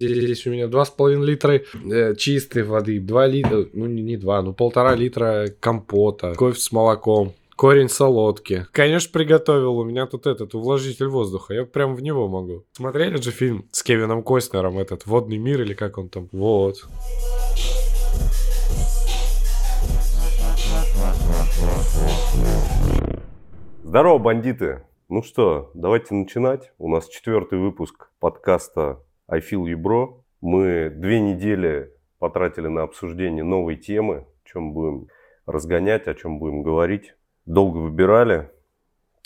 Здесь у меня 2,5 литра э, чистой воды, 2 литра, ну не, не 2, ну полтора литра компота, кофе с молоком. Корень солодки. Конечно, приготовил. У меня тут этот увлажнитель воздуха. Я прям в него могу. Смотрели же фильм с Кевином Костнером, этот «Водный мир» или как он там? Вот. Здорово, бандиты! Ну что, давайте начинать. У нас четвертый выпуск подкаста I Feel You Bro. Мы две недели потратили на обсуждение новой темы, о чем будем разгонять, о чем будем говорить долго выбирали.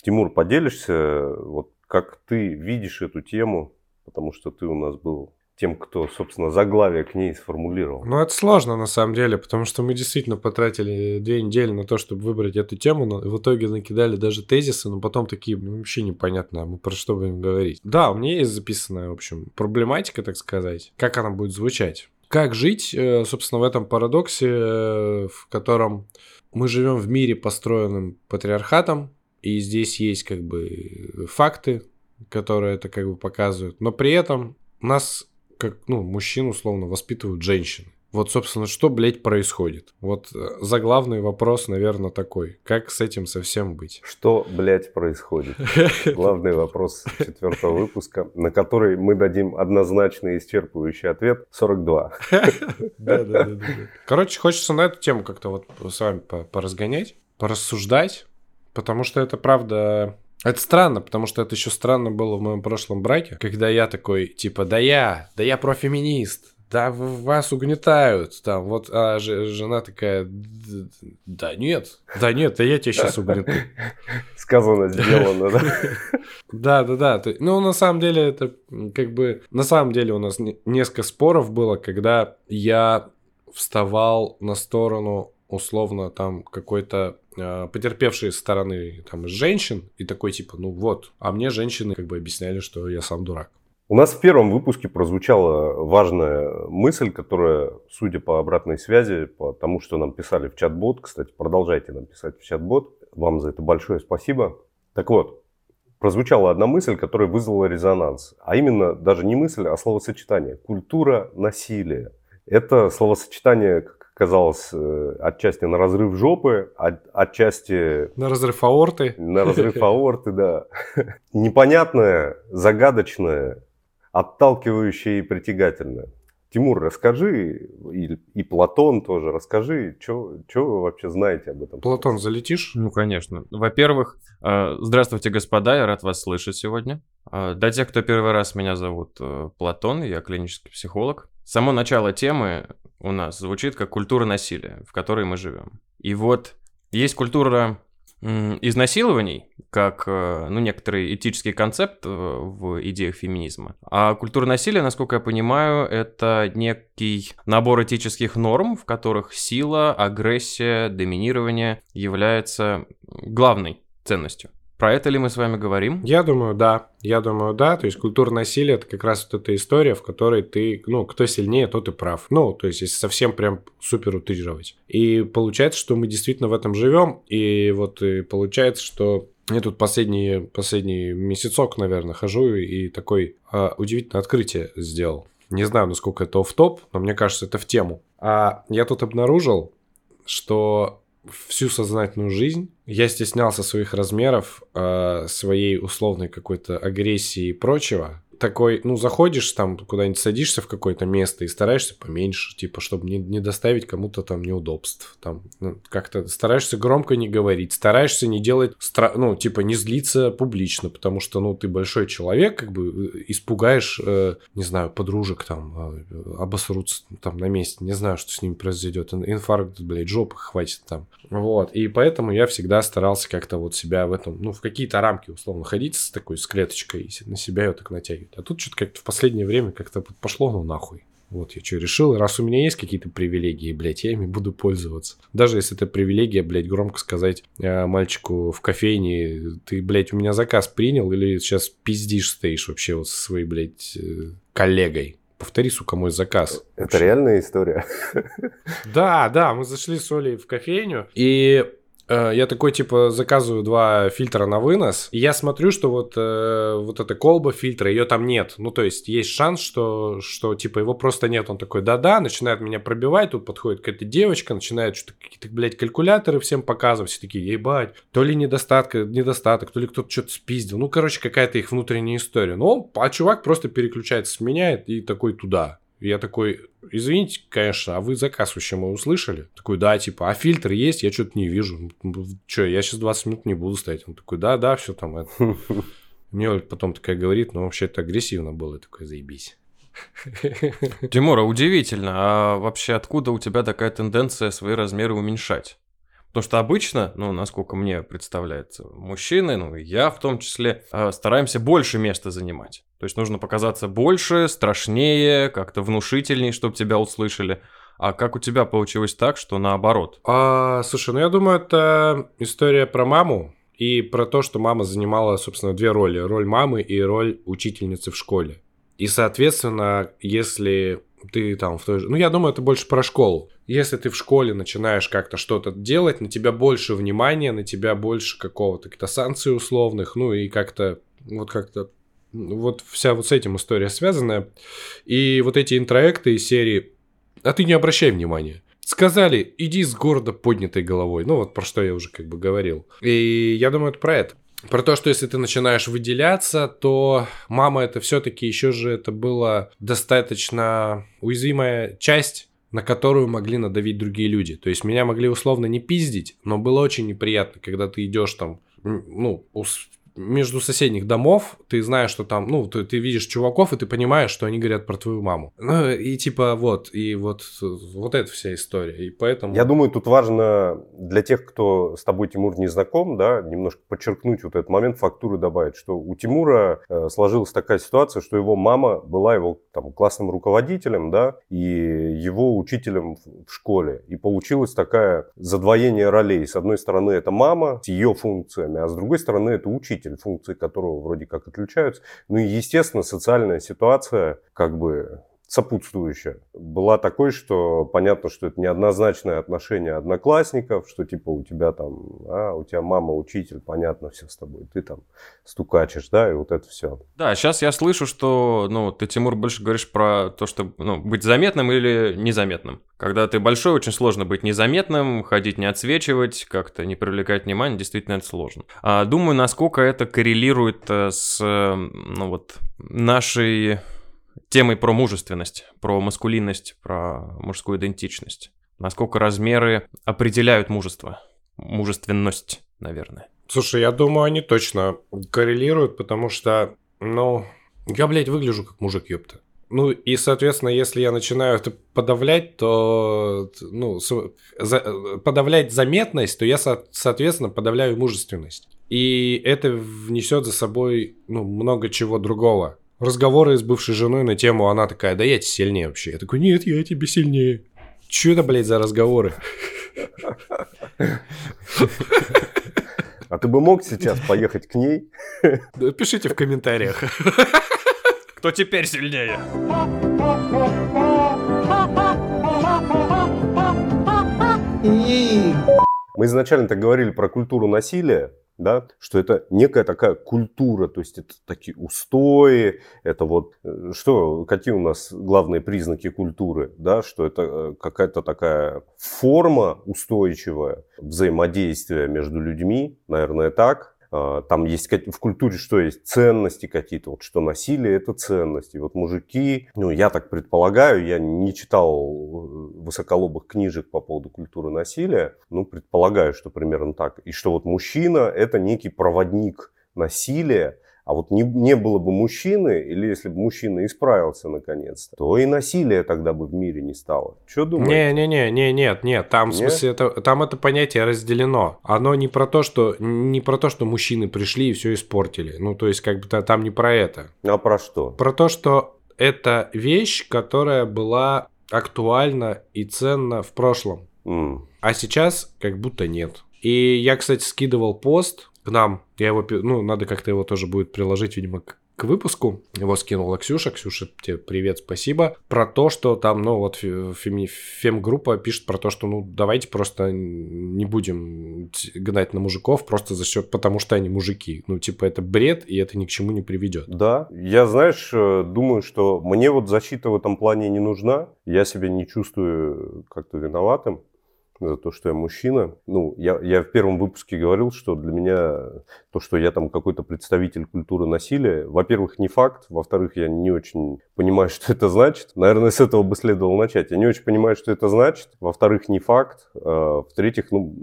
Тимур, поделишься, вот как ты видишь эту тему, потому что ты у нас был тем, кто, собственно, заглавие к ней сформулировал. Ну, это сложно на самом деле, потому что мы действительно потратили две недели на то, чтобы выбрать эту тему, но в итоге накидали даже тезисы, но потом такие, ну, вообще непонятно, а мы про что будем говорить. Да, у меня есть записанная, в общем, проблематика, так сказать, как она будет звучать. Как жить, э, собственно, в этом парадоксе, э, в котором мы живем в мире, построенном патриархатом, и здесь есть как бы факты, которые это как бы показывают, но при этом нас, как, ну, мужчин условно, воспитывают женщины. Вот, собственно, что, блядь, происходит? Вот э, заглавный вопрос, наверное, такой. Как с этим совсем быть? Что, блядь, происходит? Главный вопрос четвертого выпуска, на который мы дадим однозначный исчерпывающий ответ. 42. Да-да-да. Короче, хочется на эту тему как-то вот с вами поразгонять, порассуждать, потому что это правда это странно, потому что это еще странно было в моем прошлом браке, когда я такой, типа, да я, да я профеминист, да вас угнетают, там, вот, а жена такая, да нет, да нет, да я тебя сейчас угнету. Сказано, сделано, да? Да, да, да. Ну, на самом деле, это как бы, на самом деле у нас несколько споров было, когда я вставал на сторону условно там какой-то э, потерпевшей стороны там женщин и такой типа, ну вот, а мне женщины как бы объясняли, что я сам дурак. У нас в первом выпуске прозвучала важная мысль, которая, судя по обратной связи, по тому, что нам писали в чат-бот, кстати, продолжайте нам писать в чат-бот, вам за это большое спасибо. Так вот, прозвучала одна мысль, которая вызвала резонанс, а именно даже не мысль, а словосочетание «культура насилия». Это словосочетание, казалось, э, отчасти на разрыв жопы, от, отчасти... На разрыв аорты. На разрыв аорты, да. Непонятное, загадочное, отталкивающее и притягательное. Тимур, расскажи, и, и Платон тоже, расскажи, что вы вообще знаете об этом? Платон, залетишь? Ну, конечно. Во-первых, э, здравствуйте, господа, я рад вас слышать сегодня. Э, для тех, кто первый раз, меня зовут э, Платон, я клинический психолог. Само начало темы у нас звучит как культура насилия, в которой мы живем. И вот есть культура изнасилований, как э, ну, некоторый этический концепт э, в идеях феминизма. А культура насилия, насколько я понимаю, это некий набор этических норм, в которых сила, агрессия, доминирование является главной ценностью. Про это ли мы с вами говорим? Я думаю, да. Я думаю, да. То есть культура насилия это как раз вот эта история, в которой ты, ну, кто сильнее, тот и прав. Ну, то есть, если совсем прям супер утрировать. И получается, что мы действительно в этом живем. И вот и получается, что я тут последний, последний месяцок, наверное, хожу и такой э, удивительное открытие сделал. Не знаю, насколько это в топ но мне кажется, это в тему. А я тут обнаружил, что всю сознательную жизнь. Я стеснялся своих размеров, э, своей условной какой-то агрессии и прочего такой, ну, заходишь там куда-нибудь, садишься в какое-то место и стараешься поменьше, типа, чтобы не, не доставить кому-то там неудобств. Там, ну, как-то стараешься громко не говорить, стараешься не делать, стра... ну, типа, не злиться публично, потому что, ну, ты большой человек, как бы э, испугаешь, э, не знаю, подружек там, э, обосрутся там на месте, не знаю, что с ними произойдет, инфаркт, блядь, жопы хватит там. Вот, и поэтому я всегда старался как-то вот себя в этом, ну, в какие-то рамки, условно, ходить с такой, с клеточкой, и на себя ее так натягивать. А тут что-то как-то в последнее время как-то пошло ну нахуй. Вот я что решил, раз у меня есть какие-то привилегии, блядь, я ими буду пользоваться. Даже если это привилегия, блядь, громко сказать э, мальчику в кофейне, ты, блядь, у меня заказ принял или сейчас пиздишь стоишь вообще вот со своей, блядь, э, коллегой. Повтори, сука, мой заказ. Это вообще. реальная история? Да, да, мы зашли с Олей в кофейню, и я такой, типа, заказываю два фильтра на вынос, и я смотрю, что вот, э, вот эта колба фильтра, ее там нет. Ну, то есть, есть шанс, что, что, типа, его просто нет. Он такой, да-да, начинает меня пробивать, тут подходит какая-то девочка, начинает что-то какие-то, блядь, калькуляторы всем показывать, все такие, ебать, то ли недостатка, недостаток, то ли кто-то что-то спиздил. Ну, короче, какая-то их внутренняя история. Ну, а чувак просто переключается, сменяет и такой туда. Я такой, извините, конечно, а вы заказ вообще мы услышали? Такой, да, типа, а фильтр есть? Я что-то не вижу. Че, я сейчас 20 минут не буду стоять. Он такой, да, да, все там это. Мне потом такая говорит, но вообще это агрессивно было. Такой, заебись. Тимура, удивительно. А вообще откуда у тебя такая тенденция свои размеры уменьшать? Потому что обычно, ну, насколько мне представляется, мужчины, ну, и я в том числе, а, стараемся больше места занимать. То есть нужно показаться больше, страшнее, как-то внушительнее, чтобы тебя услышали. А как у тебя получилось так, что наоборот? А, слушай, ну я думаю, это история про маму и про то, что мама занимала, собственно, две роли. Роль мамы и роль учительницы в школе. И, соответственно, если ты там в той же... Ну, я думаю, это больше про школу. Если ты в школе начинаешь как-то что-то делать, на тебя больше внимания, на тебя больше какого-то каких-то санкций условных, ну и как-то вот как-то вот вся вот с этим история связанная. И вот эти интроекты из серии «А ты не обращай внимания». Сказали, иди с города поднятой головой. Ну, вот про что я уже как бы говорил. И я думаю, это про это. Про то, что если ты начинаешь выделяться, то мама это все-таки еще же это была достаточно уязвимая часть на которую могли надавить другие люди. То есть меня могли условно не пиздить, но было очень неприятно, когда ты идешь там, ну, между соседних домов, ты знаешь, что там, ну, ты, ты видишь чуваков, и ты понимаешь, что они говорят про твою маму. Ну, и типа вот, и вот, вот эта вся история, и поэтому... Я думаю, тут важно для тех, кто с тобой, Тимур, не знаком, да, немножко подчеркнуть вот этот момент, фактуры добавить, что у Тимура э, сложилась такая ситуация, что его мама была его там классным руководителем, да, и его учителем в школе. И получилось такая задвоение ролей. С одной стороны, это мама с ее функциями, а с другой стороны, это учитель носитель, функции которого вроде как отключаются. Ну и, естественно, социальная ситуация как бы сопутствующая была такой, что понятно, что это неоднозначное отношение одноклассников, что типа у тебя там, а, у тебя мама учитель, понятно все с тобой, ты там стукачешь, да, и вот это все. Да, сейчас я слышу, что, ну, ты, Тимур, больше говоришь про то, что, ну, быть заметным или незаметным. Когда ты большой, очень сложно быть незаметным, ходить не отсвечивать, как-то не привлекать внимание, действительно это сложно. А, думаю, насколько это коррелирует э, с, ну, вот, нашей темой про мужественность, про маскулинность, про мужскую идентичность. Насколько размеры определяют мужество, мужественность, наверное. Слушай, я думаю, они точно коррелируют, потому что, ну, я, блядь, выгляжу как мужик, ёпта. Ну, и, соответственно, если я начинаю это подавлять, то, ну, за, подавлять заметность, то я, со, соответственно, подавляю мужественность. И это внесет за собой, ну, много чего другого разговоры с бывшей женой на тему, она такая, да я тебе сильнее вообще. Я такой, нет, я тебе сильнее. Че это, блядь, за разговоры? А ты бы мог сейчас поехать к ней? Пишите в комментариях. Кто теперь сильнее? Мы изначально так говорили про культуру насилия, да, что это некая такая культура, то есть это такие устои, это вот, э, что, какие у нас главные признаки культуры, да, что это э, какая-то такая форма устойчивая взаимодействия между людьми, наверное, так, там есть в культуре что есть? Ценности какие-то. Вот что насилие – это ценности. Вот мужики, ну, я так предполагаю, я не читал э, высоколобых книжек по поводу культуры насилия, ну, предполагаю, что примерно так. И что вот мужчина – это некий проводник насилия, а вот не, не было бы мужчины, или если бы мужчина исправился наконец-то, то и насилия тогда бы в мире не стало. Что думаете? Не-не-не, не, нет, нет, там, нет? в смысле, это, там это понятие разделено. Оно не про то, что не про то, что мужчины пришли и все испортили. Ну, то есть, как бы там не про это. А про что? Про то, что это вещь, которая была актуальна и ценна в прошлом. Mm. А сейчас как будто нет. И я, кстати, скидывал пост к нам. Я его, ну, надо как-то его тоже будет приложить, видимо, к, к выпуску, его скинула Ксюша. Ксюша, тебе привет, спасибо. Про то, что там, ну вот феми, фем-группа пишет про то, что ну давайте просто не будем гнать на мужиков просто за счет, потому что они мужики. Ну типа это бред, и это ни к чему не приведет. Да, я, знаешь, э, думаю, что мне вот защита в этом плане не нужна. Я себя не чувствую как-то виноватым за то, что я мужчина. Ну, я, я в первом выпуске говорил, что для меня то, что я там какой-то представитель культуры насилия, во-первых, не факт, во-вторых, я не очень понимаю, что это значит. Наверное, с этого бы следовало начать. Я не очень понимаю, что это значит. Во-вторых, не факт. А, в-третьих, ну,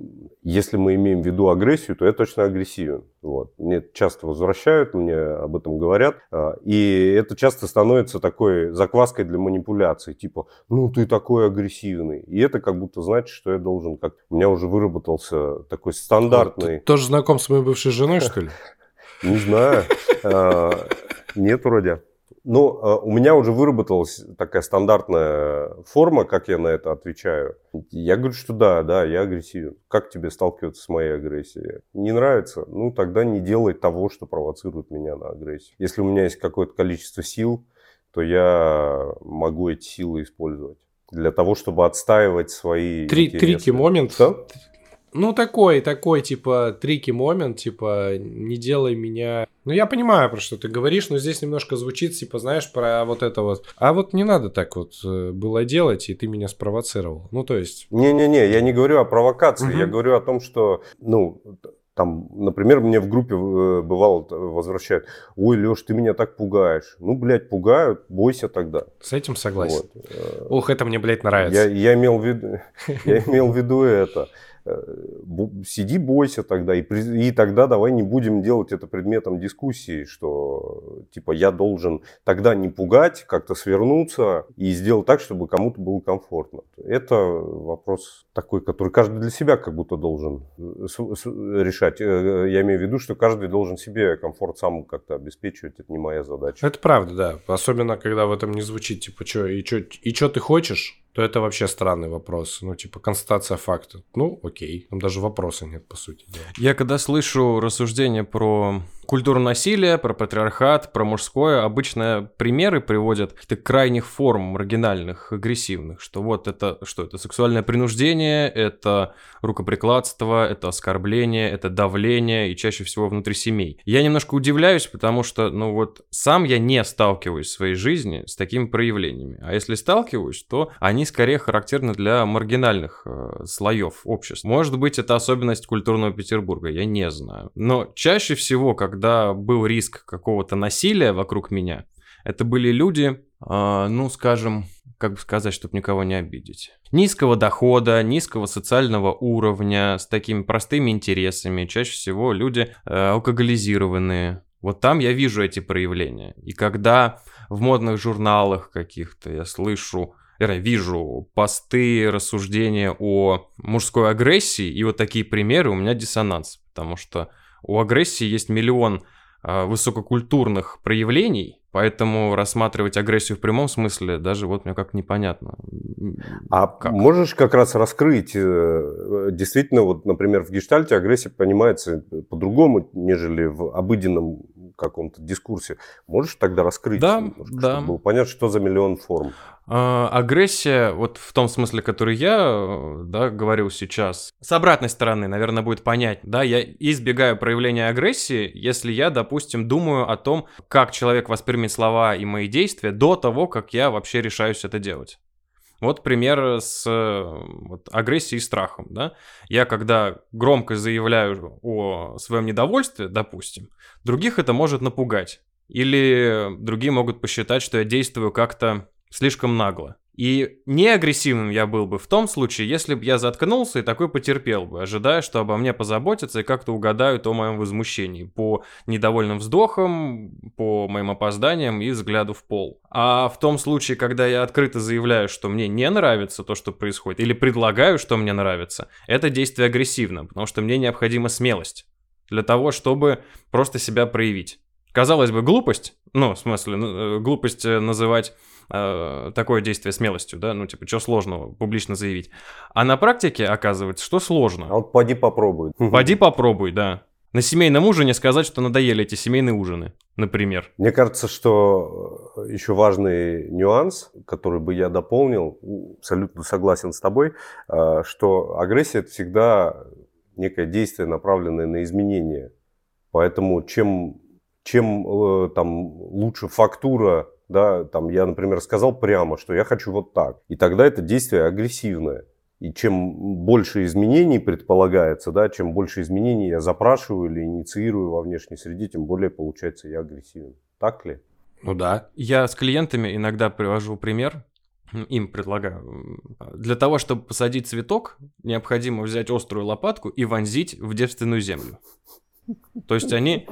если мы имеем в виду агрессию, то я точно агрессивен. Вот. Мне часто возвращают, мне об этом говорят. А, и это часто становится такой закваской для манипуляций. Типа, ну ты такой агрессивный. И это как будто значит, что я должен как... У меня уже выработался такой стандартный... Ты тоже знаком с моей бывшей женой, что ли? Не знаю. А, нет вроде. Ну, а, у меня уже выработалась такая стандартная форма, как я на это отвечаю. Я говорю, что да, да, я агрессивен. Как тебе сталкиваться с моей агрессией? Не нравится? Ну, тогда не делай того, что провоцирует меня на агрессию. Если у меня есть какое-то количество сил, то я могу эти силы использовать для того, чтобы отстаивать свои Три, Трики момент. Что? Ну, такой, такой, типа, трики момент, типа, не делай меня... Ну, я понимаю, про что ты говоришь, но здесь немножко звучит, типа, знаешь, про вот это вот. А вот не надо так вот э, было делать, и ты меня спровоцировал. Ну, то есть... Не-не-не, я не говорю о провокации, угу. я говорю о том, что, ну, там, например, мне в группе э, бывало возвращают, ой, Леш, ты меня так пугаешь. Ну, блядь, пугают, бойся тогда. С этим согласен. Вот. Ох, это мне, блядь, нравится. Я, я, имел, в виду, я имел в виду это. Э, сиди, бойся тогда, и, и тогда давай не будем делать это предметом дискуссии, что типа я должен тогда не пугать, как-то свернуться и сделать так, чтобы кому-то было комфортно. Это вопрос такой, который каждый для себя как будто должен э, решать. Э, я имею в виду, что каждый должен себе комфорт сам как-то обеспечивать, это не моя задача. Это правда, да. Особенно, когда в этом не звучит, типа, что, и что и чё ты хочешь, то это вообще странный вопрос. Ну, типа, констатация факта. Ну, окей. Там даже вопроса нет, по сути дела. Я когда слышу рассуждения про культуру насилия, про патриархат, про мужское, обычно примеры приводят каких-то крайних форм маргинальных, агрессивных, что вот это, что это сексуальное принуждение, это рукоприкладство, это оскорбление, это давление, и чаще всего внутри семей. Я немножко удивляюсь, потому что, ну вот, сам я не сталкиваюсь в своей жизни с такими проявлениями. А если сталкиваюсь, то они скорее характерны для маргинальных э, слоев общества. Может быть, это особенность культурного Петербурга, я не знаю. Но чаще всего, когда когда был риск какого-то насилия вокруг меня, это были люди, э, ну, скажем, как бы сказать, чтобы никого не обидеть. Низкого дохода, низкого социального уровня, с такими простыми интересами. Чаще всего люди э, алкоголизированные. Вот там я вижу эти проявления. И когда в модных журналах каких-то я слышу вернее, вижу посты, рассуждения о мужской агрессии, и вот такие примеры у меня диссонанс, потому что у агрессии есть миллион э, высококультурных проявлений, поэтому рассматривать агрессию в прямом смысле даже вот мне как непонятно. А как? можешь как раз раскрыть, э, действительно, вот, например, в гештальте агрессия понимается по-другому, нежели в обыденном каком-то дискурсе. Можешь тогда раскрыть, да, немножко, да. чтобы было понятно, что за миллион форм? А, агрессия, вот в том смысле, который я да, говорил сейчас, с обратной стороны, наверное, будет понять. Да, я избегаю проявления агрессии, если я, допустим, думаю о том, как человек воспримет слова и мои действия до того, как я вообще решаюсь это делать. Вот пример с вот, агрессией и страхом. Да? Я когда громко заявляю о своем недовольстве, допустим, других это может напугать. Или другие могут посчитать, что я действую как-то слишком нагло. И не агрессивным я был бы в том случае, если бы я заткнулся и такой потерпел бы, ожидая, что обо мне позаботятся и как-то угадают о моем возмущении по недовольным вздохам, по моим опозданиям и взгляду в пол. А в том случае, когда я открыто заявляю, что мне не нравится то, что происходит, или предлагаю, что мне нравится, это действие агрессивно, потому что мне необходима смелость для того, чтобы просто себя проявить. Казалось бы, глупость, ну, в смысле, э, глупость э, называть э, такое действие смелостью, да, ну, типа, что сложного публично заявить. А на практике оказывается, что сложно. А вот поди попробуй. Поди попробуй, да. на семейном ужине сказать, что надоели эти семейные ужины, например. Мне кажется, что э, еще важный нюанс, который бы я дополнил, абсолютно согласен с тобой, э, что агрессия это всегда некое действие, направленное на изменение. Поэтому чем, чем э, там лучше фактура, да, там я, например, сказал прямо, что я хочу вот так, и тогда это действие агрессивное. И чем больше изменений предполагается, да, чем больше изменений я запрашиваю или инициирую во внешней среде, тем более получается я агрессивен. Так ли? Ну да. Я с клиентами иногда привожу пример, им предлагаю. Для того, чтобы посадить цветок, необходимо взять острую лопатку и вонзить в девственную землю. То есть они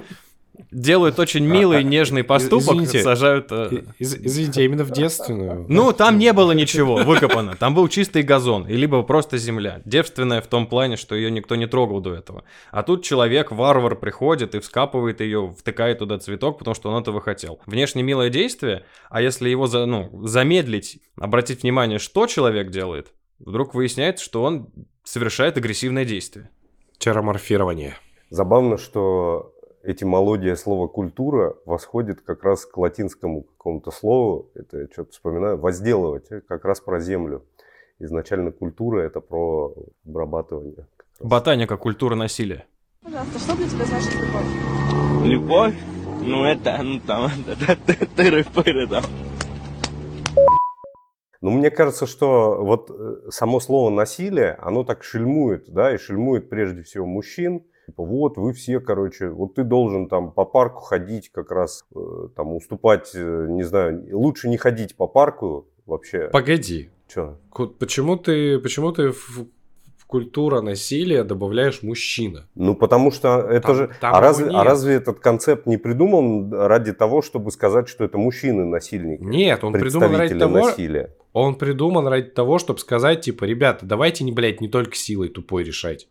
делают очень милый, а, нежный поступок, извините, сажают... Э, из, извините, именно в девственную? Ну, там не было ничего выкопано, там был чистый газон, и либо просто земля. Девственная в том плане, что ее никто не трогал до этого. А тут человек, варвар, приходит и вскапывает ее, втыкает туда цветок, потому что он этого хотел. Внешне милое действие, а если его за, ну, замедлить, обратить внимание, что человек делает, вдруг выясняется, что он совершает агрессивное действие. Тераморфирование. Забавно, что этимология слова «культура» восходит как раз к латинскому какому-то слову, это я что-то вспоминаю, «возделывать», э, как раз про землю. Изначально культура – это про обрабатывание. Ботаника, культура насилия. Пожалуйста, что для тебя значит любовь? Любовь? Ну это, ну там, тыры-пыры там. Ну, мне кажется, что вот э, само слово насилие, оно так шельмует, да, и шельмует прежде всего мужчин, Типа, вот вы все, короче, вот ты должен там по парку ходить как раз, э, там уступать, э, не знаю, лучше не ходить по парку вообще. Погоди. Че? Почему ты, почему ты в культура насилия добавляешь мужчина. Ну, потому что это там, же... Там а, разве, а разве этот концепт не придуман ради того, чтобы сказать, что это мужчины насильники? Нет, он придуман ради того... Насилия? Он придуман ради того, чтобы сказать, типа, ребята, давайте не, блядь, не только силой тупой решать.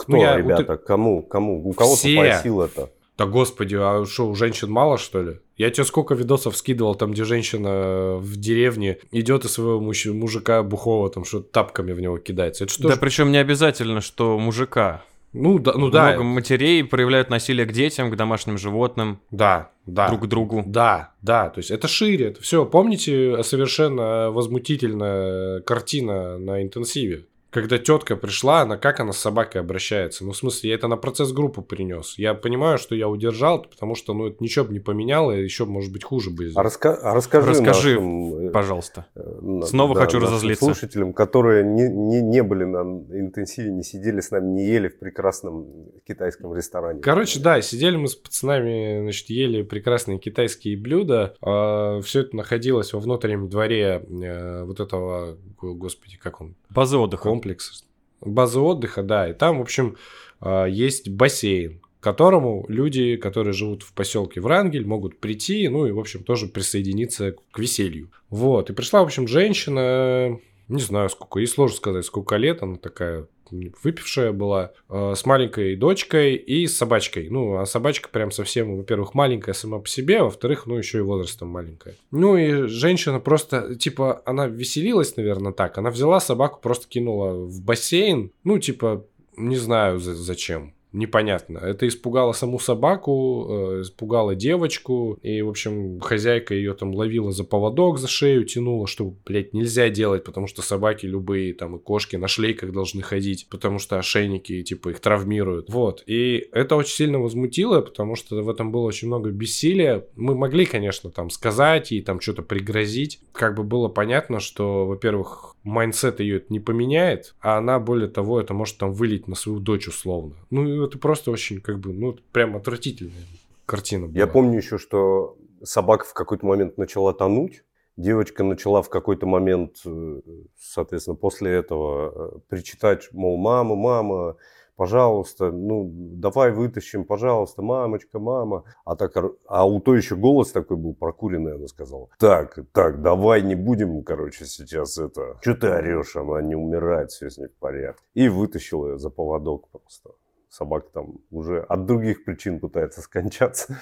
Кто, ну, я, ребята, вот, кому, кому? У кого все. тупая сила-то? Да господи, а что, у женщин мало, что ли? Я тебе сколько видосов скидывал, там, где женщина в деревне идет и своего муж, мужика бухого там что-то тапками в него кидается. Это что да, ж... причем не обязательно, что мужика. Ну да, ну да. Много матерей проявляют насилие к детям, к домашним животным. Да, да. Друг к другу. Да, да. То есть это шире. Это все. Помните совершенно возмутительная картина на интенсиве? Когда тетка пришла, она как она с собакой обращается? Ну, в смысле, я это на процесс группу принес. Я понимаю, что я удержал, потому что, ну, это ничего бы не поменяло, и еще, может быть, хуже бы. А, раска... а расскажи, расскажи нашим, э, пожалуйста. Э, Снова да, хочу разозлиться. Слушателям, которые не, не, не были на интенсиве, не сидели с нами, не ели в прекрасном китайском ресторане. Короче, да, сидели мы с пацанами, значит, ели прекрасные китайские блюда. А, все это находилось во внутреннем дворе э, вот этого, господи, как он? Базы отдыха комплекс, база отдыха, да, и там, в общем, а, есть бассейн, к которому люди, которые живут в поселке Врангель, могут прийти, ну и, в общем, тоже присоединиться к веселью. Вот, и пришла, в общем, женщина, не знаю, сколько, ей сложно сказать, сколько лет, она такая выпившая была, э, с маленькой дочкой и с собачкой. Ну, а собачка прям совсем, во-первых, маленькая сама по себе, а во-вторых, ну, еще и возрастом маленькая. Ну, и женщина просто, типа, она веселилась, наверное, так. Она взяла собаку, просто кинула в бассейн. Ну, типа, не знаю зачем непонятно. Это испугало саму собаку, э, испугало девочку, и, в общем, хозяйка ее там ловила за поводок, за шею тянула, что, блядь, нельзя делать, потому что собаки любые, там, и кошки на шлейках должны ходить, потому что ошейники, типа, их травмируют. Вот. И это очень сильно возмутило, потому что в этом было очень много бессилия. Мы могли, конечно, там сказать и там что-то пригрозить. Как бы было понятно, что, во-первых, mindset ее это не поменяет, а она, более того, это может там вылить на свою дочь условно. Ну, это просто очень, как бы, ну, прям отвратительная картина была. Я помню еще, что собака в какой-то момент начала тонуть, девочка начала в какой-то момент, э, соответственно, после этого э, причитать, мол, мама, мама, пожалуйста, ну, давай вытащим, пожалуйста, мамочка, мама. А, так, а у той еще голос такой был прокуренный, она сказала, так, так, давай не будем, короче, сейчас это, что ты орешь, она не умирает, все с ней в порядке. И вытащила ее за поводок просто собака там уже от других причин пытается скончаться.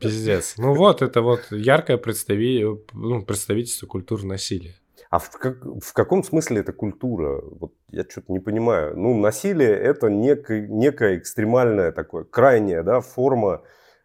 Пиздец. Ну вот, это вот яркое представи... ну, представительство культуры насилия. А в, как, в каком смысле это культура? Вот я что-то не понимаю. Ну, насилие это некое, некая экстремальная такое, крайняя да, форма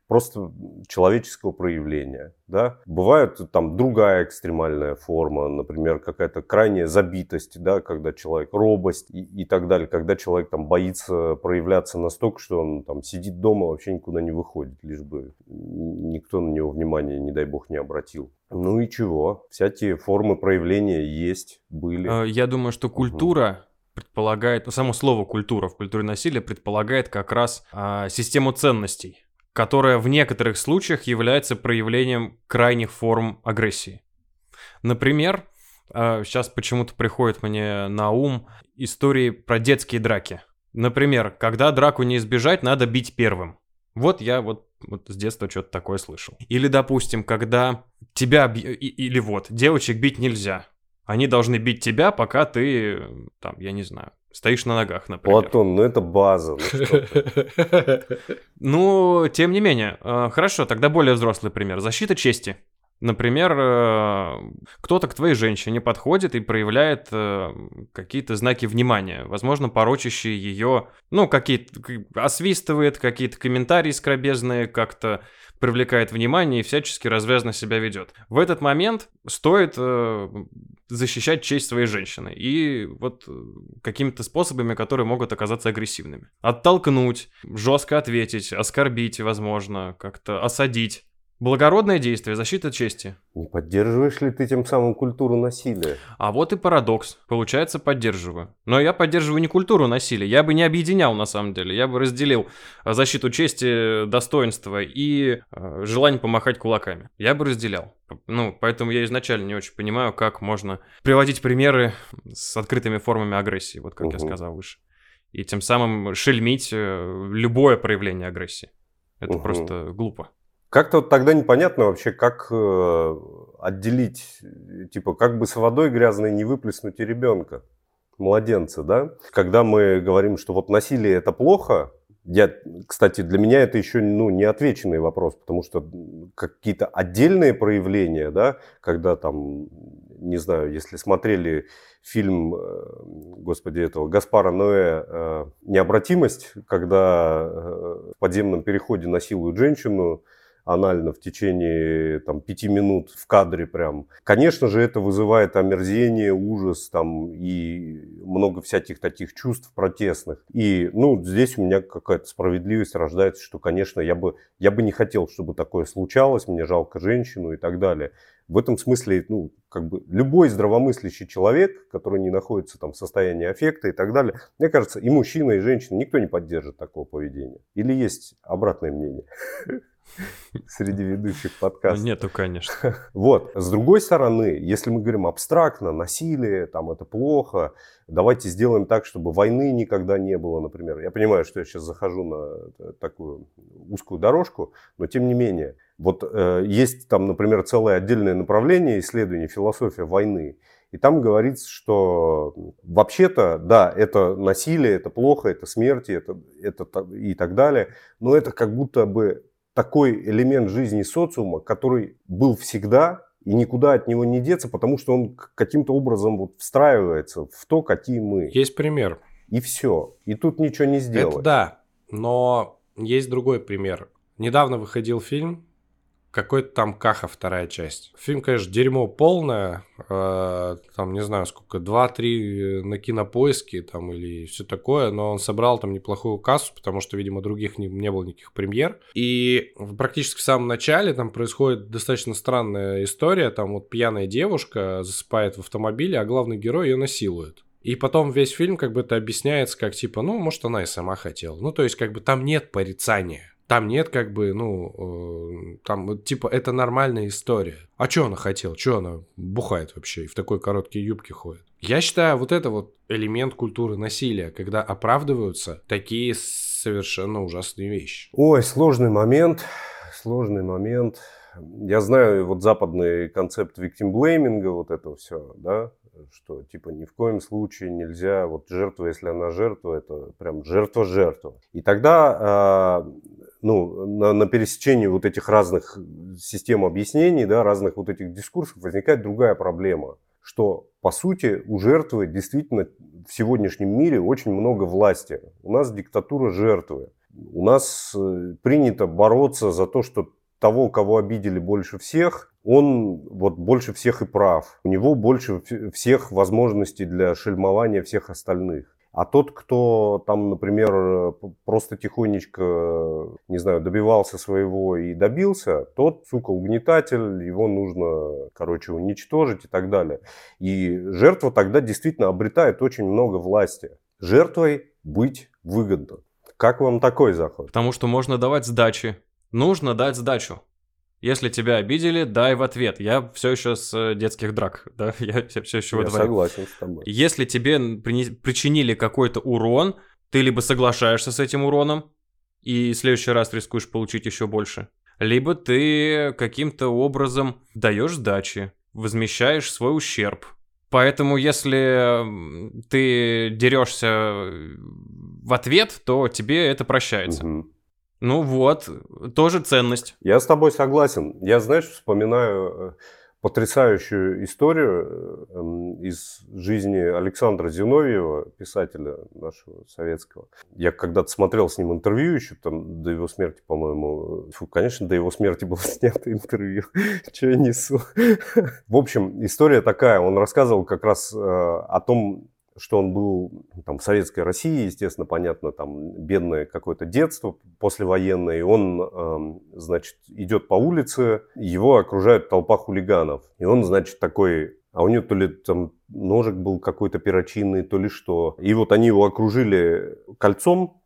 просто человеческого проявления. Да? Бывает там другая экстремальная форма, например, какая-то крайняя забитость, да, когда человек, робость и, и так далее, когда человек там боится проявляться настолько, что он там сидит дома, вообще никуда не выходит, лишь бы никто на него внимания, не дай бог, не обратил. Ну и чего? Всякие формы проявления есть, были. А, я думаю, что культура предполагает, ну, само слово культура в культуре насилия предполагает как раз а, систему ценностей которая в некоторых случаях является проявлением крайних форм агрессии. Например, сейчас а, почему-то приходит мне на ум истории про детские драки. Например, когда драку не избежать, надо бить первым. Вот я вот, вот с детства что-то такое слышал. Или, допустим, когда тебя... Или вот, девочек бить нельзя. Они должны бить тебя, пока ты, там, я не знаю, Стоишь на ногах, например. Платон, ну это база. Ну, тем не менее. Э, хорошо, тогда более взрослый пример. Защита чести. Например, э, кто-то к твоей женщине подходит и проявляет э, какие-то знаки внимания, возможно, порочащие ее, ну, какие-то, освистывает, какие-то комментарии скробезные, как-то привлекает внимание и всячески развязно себя ведет. В этот момент стоит защищать честь своей женщины и вот э, какими-то способами, которые могут оказаться агрессивными. Оттолкнуть, жестко ответить, оскорбить, возможно, как-то осадить. Благородное действие, защита чести. Не поддерживаешь ли ты тем самым культуру насилия? А вот и парадокс. Получается, поддерживаю. Но я поддерживаю не культуру насилия. Я бы не объединял, на самом деле. Я бы разделил э, защиту чести, достоинства и э, желание помахать кулаками. Я бы разделял. Ну, поэтому я изначально не очень понимаю, как можно приводить примеры с открытыми формами агрессии, вот как угу. я сказал выше. И тем самым шельмить э, любое проявление агрессии. Это угу. просто глупо. Как-то вот тогда непонятно вообще, как э, отделить, типа, как бы с водой грязной не выплеснуть и ребенка, младенца, да? Когда мы говорим, что вот насилие это плохо, я, кстати, для меня это еще ну, не отвеченный вопрос, потому что какие-то отдельные проявления, да, когда там, не знаю, если смотрели фильм, э, господи, этого Гаспара Ноэ э, «Необратимость», когда в подземном переходе насилуют женщину, анально в течение там, пяти минут в кадре прям. Конечно же, это вызывает омерзение, ужас там, и много всяких таких чувств протестных. И ну, здесь у меня какая-то справедливость рождается, что, конечно, я бы, я бы не хотел, чтобы такое случалось, мне жалко женщину и так далее. В этом смысле, ну, как бы любой здравомыслящий человек, который не находится там в состоянии аффекта и так далее, мне кажется, и мужчина, и женщина, никто не поддержит такого поведения. Или есть обратное мнение? среди ведущих подкастов. Нету, конечно. Вот. С другой стороны, если мы говорим абстрактно, насилие, там это плохо, давайте сделаем так, чтобы войны никогда не было, например. Я понимаю, что я сейчас захожу на такую узкую дорожку, но тем не менее. Вот э, есть там, например, целое отдельное направление исследований философия войны. И там говорится, что вообще-то, да, это насилие, это плохо, это смерти, это, это и так далее, но это как будто бы такой элемент жизни социума, который был всегда и никуда от него не деться, потому что он каким-то образом вот встраивается в то, какие мы. Есть пример. И все. И тут ничего не сделать. Это да, но есть другой пример. Недавно выходил фильм какой-то там Каха вторая часть. Фильм, конечно, дерьмо полное, э, там, не знаю, сколько, 2-3 на кинопоиске там или все такое, но он собрал там неплохую кассу, потому что, видимо, других не, не было никаких премьер. И практически в самом начале там происходит достаточно странная история, там вот пьяная девушка засыпает в автомобиле, а главный герой ее насилует. И потом весь фильм как бы это объясняется как типа, ну, может, она и сама хотела. Ну, то есть как бы там нет порицания там нет как бы, ну, э, там, типа, это нормальная история. А что она хотела? Что она бухает вообще и в такой короткой юбке ходит? Я считаю, вот это вот элемент культуры насилия, когда оправдываются такие совершенно ужасные вещи. Ой, сложный момент, сложный момент. Я знаю вот западный концепт виктимблейминга, вот это все, да, что типа ни в коем случае нельзя, вот жертва, если она жертва, это прям жертва-жертва. И тогда э, ну, на, на пересечении вот этих разных систем объяснений, да, разных вот этих дискурсов возникает другая проблема. что, по сути, у жертвы действительно в сегодняшнем мире очень много власти. У нас диктатура жертвы. У нас э, принято бороться за то, что того, кого обидели больше всех, он вот больше всех и прав. У него больше всех возможностей для шельмования всех остальных. А тот, кто там, например, просто тихонечко, не знаю, добивался своего и добился, тот, сука, угнетатель, его нужно, короче, уничтожить и так далее. И жертва тогда действительно обретает очень много власти. Жертвой быть выгодно. Как вам такой заход? Потому что можно давать сдачи. Нужно дать сдачу. Если тебя обидели, дай в ответ. Я все еще с э, детских драк, да, я все еще во Я дворе. согласен с тобой. Если тебе причинили какой-то урон, ты либо соглашаешься с этим уроном, и в следующий раз рискуешь получить еще больше, либо ты каким-то образом даешь сдачи, возмещаешь свой ущерб. Поэтому, если ты дерешься в ответ, то тебе это прощается. Мгм. Ну вот, тоже ценность. Я с тобой согласен. Я, знаешь, вспоминаю э, потрясающую историю э, из жизни Александра Зиновьева, писателя нашего советского. Я когда-то смотрел с ним интервью еще, там, до его смерти, по-моему. Фу, конечно, до его смерти было снято интервью. Че я несу? В общем, история такая. Он рассказывал как раз э, о том, что он был там, в советской России, естественно, понятно, там бедное какое-то детство послевоенное, и он, эм, значит, идет по улице, его окружает толпа хулиганов, и он, значит, такой а у него то ли там ножик был какой-то перочинный, то ли что. И вот они его окружили кольцом,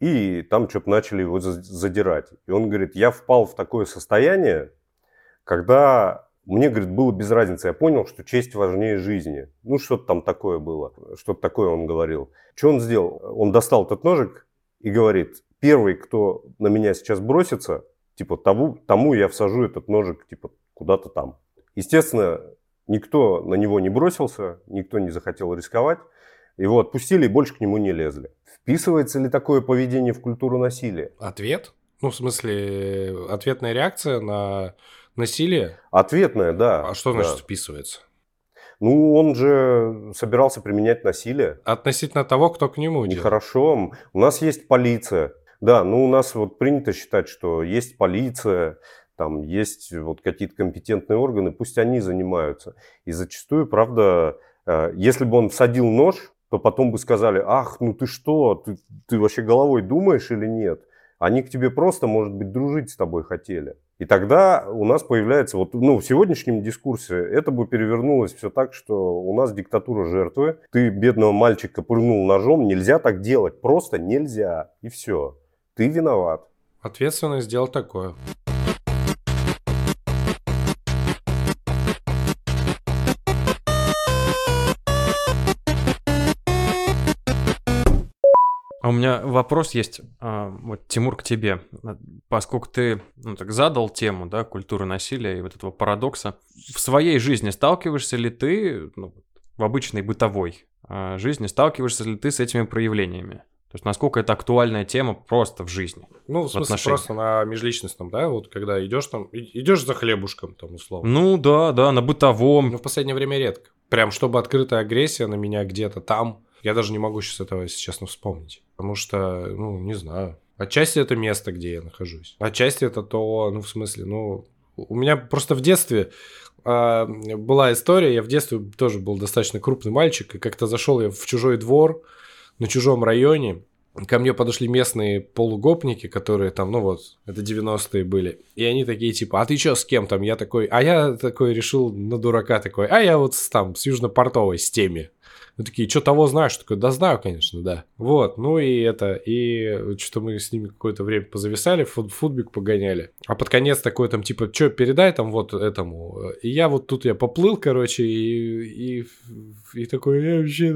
и там что-то начали его за- задирать. И он говорит, я впал в такое состояние, когда мне, говорит, было без разницы. Я понял, что честь важнее жизни. Ну, что-то там такое было. Что-то такое он говорил. Что он сделал? Он достал этот ножик и говорит, первый, кто на меня сейчас бросится, типа, тому, тому я всажу этот ножик, типа, куда-то там. Естественно, никто на него не бросился, никто не захотел рисковать. Его отпустили и больше к нему не лезли. Вписывается ли такое поведение в культуру насилия? Ответ? Ну, в смысле, ответная реакция на насилие? Ответная, да. А что да. значит вписывается? Ну, он же собирался применять насилие. Относительно того, кто к нему идет. Нехорошо. У нас есть полиция. Да, ну у нас вот принято считать, что есть полиция, там есть вот какие-то компетентные органы, пусть они занимаются. И зачастую, правда, э, если бы он всадил нож, то потом бы сказали, ах, ну ты что, ты, ты вообще головой думаешь или нет? Они к тебе просто, может быть, дружить с тобой хотели. И тогда у нас появляется, вот, ну, в сегодняшнем дискурсе это бы перевернулось все так, что у нас диктатура жертвы. Ты бедного мальчика пырнул ножом, нельзя так делать, просто нельзя. И все. Ты виноват. Ответственность сделал такое. А у меня вопрос есть, а, вот, Тимур, к тебе. Поскольку ты ну, так задал тему, да, культуры насилия и вот этого парадокса, в своей жизни сталкиваешься ли ты, ну, в обычной бытовой а, жизни, сталкиваешься ли ты с этими проявлениями? То есть насколько это актуальная тема просто в жизни? Ну, в смысле, отношениях. просто на межличностном, да, вот когда идешь там, идешь за хлебушком, там, условно. Ну да, да, на бытовом. Ну, в последнее время редко. Прям, чтобы открытая агрессия на меня где-то там, я даже не могу сейчас этого, если честно, вспомнить. Потому что, ну, не знаю. Отчасти это место, где я нахожусь. Отчасти это то, ну, в смысле, ну, у меня просто в детстве а, была история, я в детстве тоже был достаточно крупный мальчик, и как-то зашел я в чужой двор на чужом районе, ко мне подошли местные полугопники, которые там, ну вот, это 90-е были. И они такие, типа, а ты чё, с кем там? Я такой, а я такой решил на дурака такой, а я вот с, там, с Южно-Портовой, с теми. Ну, такие, что того знаешь? Такой, да знаю, конечно, да. Вот, ну и это, и что-то мы с ними какое-то время позависали, фут, футбик погоняли. А под конец такой там, типа, что, передай там вот этому. И я вот тут я поплыл, короче, и, и, и такой, я вообще,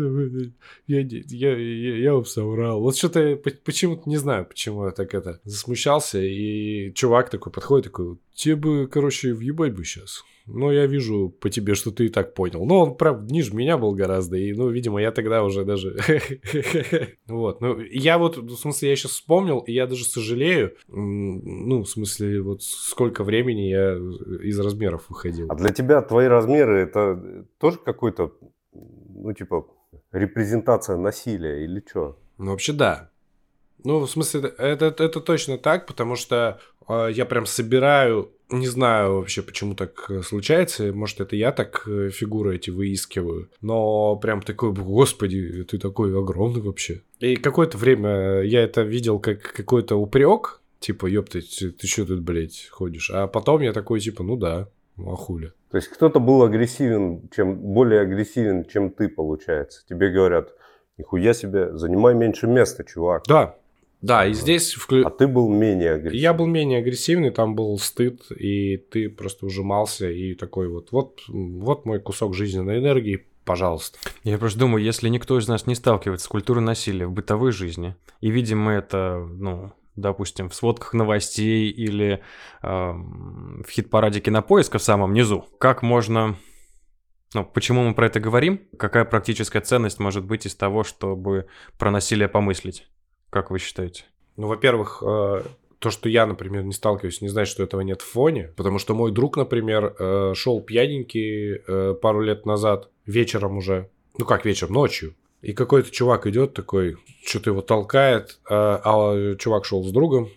я, я, я, я вам соврал. Вот что-то, по- почему-то, не знаю, почему я так это засмущался, и чувак такой подходит, такой, тебе бы, короче, въебать бы сейчас. Но я вижу по тебе, что ты и так понял. Но он, правда, ниже меня был гораздо. И, ну, видимо, я тогда уже даже... Вот. Ну, я вот, в смысле, я сейчас вспомнил, и я даже сожалею, ну, в смысле, вот сколько времени я из размеров выходил. А для тебя твои размеры это тоже какой-то, ну, типа, репрезентация насилия или что? Ну, вообще, да. Ну, в смысле, это, это точно так, потому что я прям собираю не знаю вообще, почему так э, случается. Может, это я так э, фигуры эти выискиваю. Но прям такой, господи, ты такой огромный вообще. И какое-то время я это видел как какой-то упрек. Типа, ёпта, ты, ты что тут, блядь, ходишь? А потом я такой, типа, ну да, а хули. То есть кто-то был агрессивен, чем более агрессивен, чем ты, получается. Тебе говорят, нихуя себе, занимай меньше места, чувак. Да, да, и здесь... Вклю... А ты был менее агрессивный. Я был менее агрессивный, там был стыд, и ты просто ужимался, и такой вот, вот, вот мой кусок жизненной энергии, пожалуйста. Я просто думаю, если никто из нас не сталкивается с культурой насилия в бытовой жизни, и видим мы это, ну, допустим, в сводках новостей или э, в хит-параде кинопоиска в самом низу, как можно ну, почему мы про это говорим? Какая практическая ценность может быть из того, чтобы про насилие помыслить? Как вы считаете? Ну, во-первых, э, то, что я, например, не сталкиваюсь, не значит, что этого нет в фоне. Потому что мой друг, например, э, шел пьяненький э, пару лет назад, вечером уже. Ну как вечером, ночью. И какой-то чувак идет такой, что-то его толкает, а, чувак шел с другом.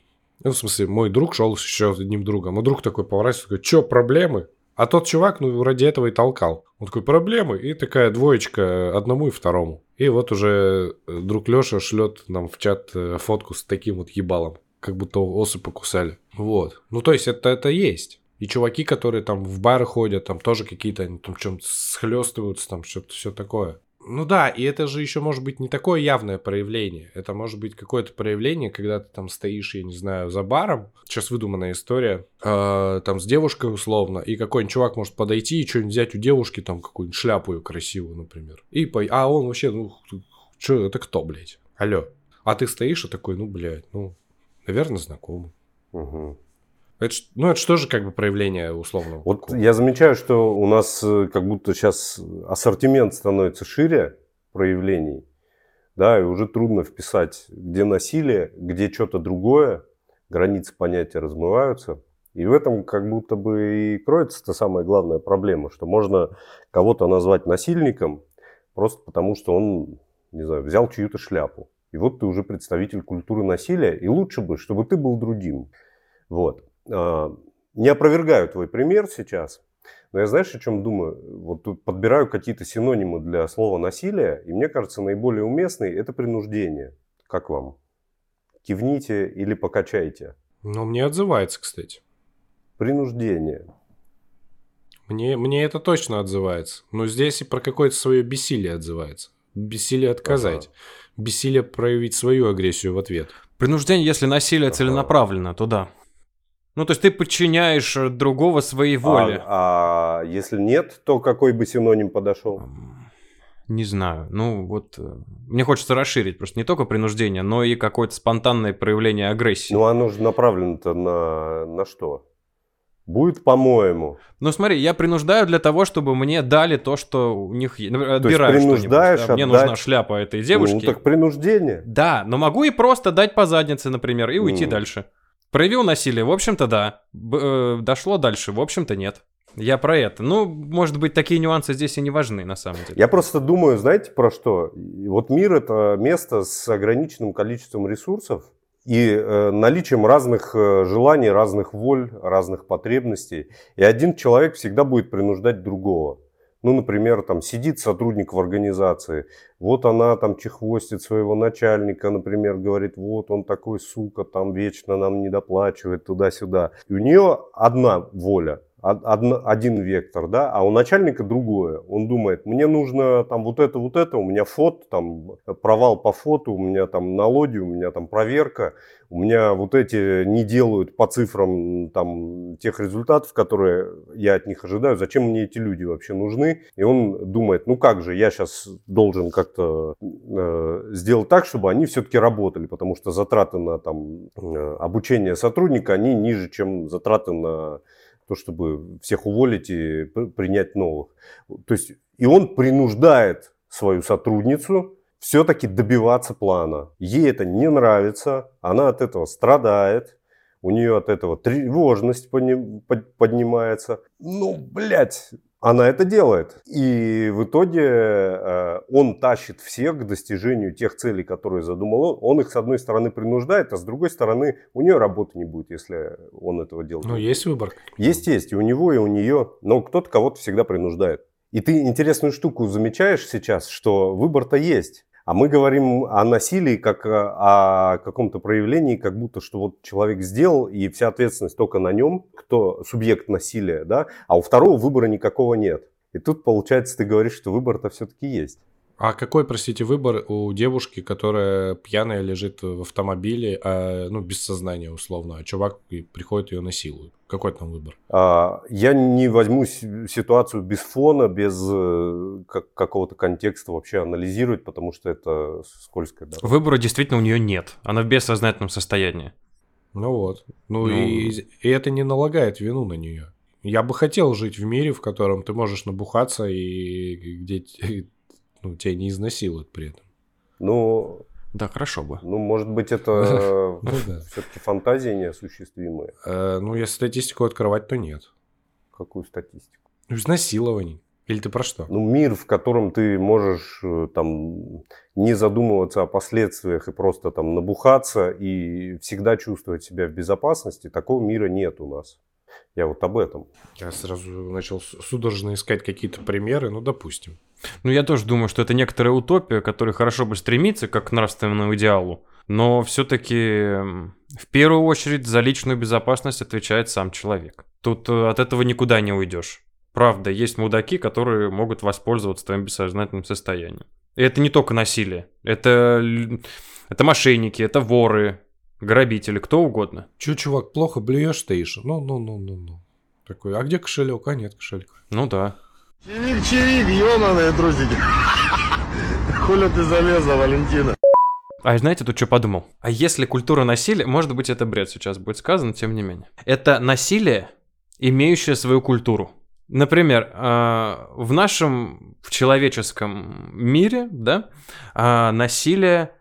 Ну, в смысле, мой друг шел еще с одним другом. А друг такой поворачивается, такой, что, проблемы? А тот чувак, ну, ради этого и толкал. Он такой, проблемы. И такая двоечка одному и второму. И вот уже э, друг Леша шлет нам в чат э, фотку с таким вот ебалом, как будто осы покусали. Вот. Ну, то есть это, это есть. И чуваки, которые там в бары ходят, там тоже какие-то, они там чем-то схлестываются, там что-то все такое. Ну да, и это же еще может быть не такое явное проявление. Это может быть какое-то проявление, когда ты там стоишь, я не знаю, за баром. Сейчас выдуманная история. Э, там с девушкой условно. И какой-нибудь чувак может подойти и что-нибудь взять у девушки, там какую-нибудь шляпу ее красивую, например. И по... А он вообще, ну, что, это кто, блядь? Алло. А ты стоишь и такой, ну, блядь, ну, наверное, знакомый. Угу. Это, ну, это что же как бы проявление условного? Вот такого? я замечаю, что у нас э, как будто сейчас ассортимент становится шире проявлений, да, и уже трудно вписать, где насилие, где что-то другое, границы понятия размываются. И в этом как будто бы и кроется та самая главная проблема, что можно кого-то назвать насильником просто потому, что он, не знаю, взял чью-то шляпу. И вот ты уже представитель культуры насилия, и лучше бы, чтобы ты был другим. Вот. А, не опровергаю твой пример сейчас, но я знаешь, о чем думаю? Вот тут подбираю какие-то синонимы для слова насилие, и мне кажется, наиболее уместный это принуждение. Как вам? Кивните или покачайте. Ну, мне отзывается, кстати. Принуждение. Мне, мне это точно отзывается. Но здесь и про какое-то свое бессилие отзывается. Бессилие отказать. Ага. Бессилие проявить свою агрессию в ответ. Принуждение, если насилие ага. целенаправленно, то да. Ну, то есть ты подчиняешь э, другого своей воле. А, а если нет, то какой бы синоним подошел? Не знаю. Ну, вот э, мне хочется расширить просто не только принуждение, но и какое-то спонтанное проявление агрессии. Ну, оно же направлено-то на, на что? Будет, по-моему. Ну, смотри, я принуждаю для того, чтобы мне дали то, что у них есть. Отбираю то есть принуждаешь да? Мне отдать... нужна шляпа этой девушки. Ну, так принуждение. Да, но могу и просто дать по заднице, например, и уйти mm. дальше. Проявил насилие, в общем-то, да. Б- э, дошло дальше, в общем-то, нет. Я про это. Ну, может быть, такие нюансы здесь и не важны, на самом деле. Я просто думаю, знаете, про что? Вот мир – это место с ограниченным количеством ресурсов и э, наличием разных э, желаний, разных воль, разных потребностей. И один человек всегда будет принуждать другого. Ну, например, там сидит сотрудник в организации, вот она там чехвостит своего начальника, например, говорит, вот он такой сука, там вечно нам не доплачивает туда-сюда. И у нее одна воля, один вектор, да, а у начальника другое. Он думает, мне нужно там вот это, вот это, у меня фото, там провал по фото, у меня там налоги, у меня там проверка, у меня вот эти не делают по цифрам там тех результатов, которые я от них ожидаю, зачем мне эти люди вообще нужны? И он думает, ну как же, я сейчас должен как-то э, сделать так, чтобы они все-таки работали, потому что затраты на там э, обучение сотрудника, они ниже, чем затраты на то, чтобы всех уволить и принять новых. То есть и он принуждает свою сотрудницу все-таки добиваться плана. Ей это не нравится, она от этого страдает, у нее от этого тревожность поднимается. Ну, блядь, она это делает. И в итоге э, он тащит всех к достижению тех целей, которые задумал он. Он их, с одной стороны, принуждает, а с другой стороны, у нее работы не будет, если он этого делает. Ну, есть выбор. Есть, есть. И у него, и у нее. Но кто-то кого-то всегда принуждает. И ты интересную штуку замечаешь сейчас, что выбор-то есть. А мы говорим о насилии как о каком-то проявлении, как будто что вот человек сделал, и вся ответственность только на нем, кто субъект насилия, да, а у второго выбора никакого нет. И тут, получается, ты говоришь, что выбор-то все-таки есть. А какой, простите, выбор у девушки, которая пьяная лежит в автомобиле, а, ну, без сознания условно, а чувак приходит ее насилует? Какой там выбор? А, я не возьму ситуацию без фона, без э, какого-то контекста вообще анализировать, потому что это скользкая дорога. Выбора действительно у нее нет. Она в бессознательном состоянии. Ну вот. Ну, ну... И, и это не налагает вину на нее. Я бы хотел жить в мире, в котором ты можешь набухаться и где ну, тебя не изнасилуют при этом. Ну, да, хорошо бы. Ну, может быть, это ну все-таки фантазии неосуществимые. Э, ну, если статистику открывать, то нет. Какую статистику? Изнасилований. Или ты про что? Ну, мир, в котором ты можешь э, там не задумываться о последствиях и просто там набухаться и всегда чувствовать себя в безопасности, такого мира нет у нас. Я вот об этом. Я сразу начал судорожно искать какие-то примеры, ну, допустим. Ну, я тоже думаю, что это некоторая утопия, которая хорошо бы стремится как к нравственному идеалу. Но все-таки в первую очередь за личную безопасность отвечает сам человек. Тут э, от этого никуда не уйдешь. Правда, есть мудаки, которые могут воспользоваться твоим бессознательным состоянием. И это не только насилие. Это, это мошенники, это воры, грабители, кто угодно. Че, чувак, плохо блюешь стоишь? Ну, ну, ну, ну, ну. Такой, а где кошелек? А нет кошелька. Ну да. Чирик, ёманые трусики. Хуля ты залезла, Валентина. А знаете, тут что подумал? А если культура насилия, может быть, это бред сейчас будет сказано, тем не менее. Это насилие, имеющее свою культуру. Например, а, в нашем, в человеческом мире, да, а, насилие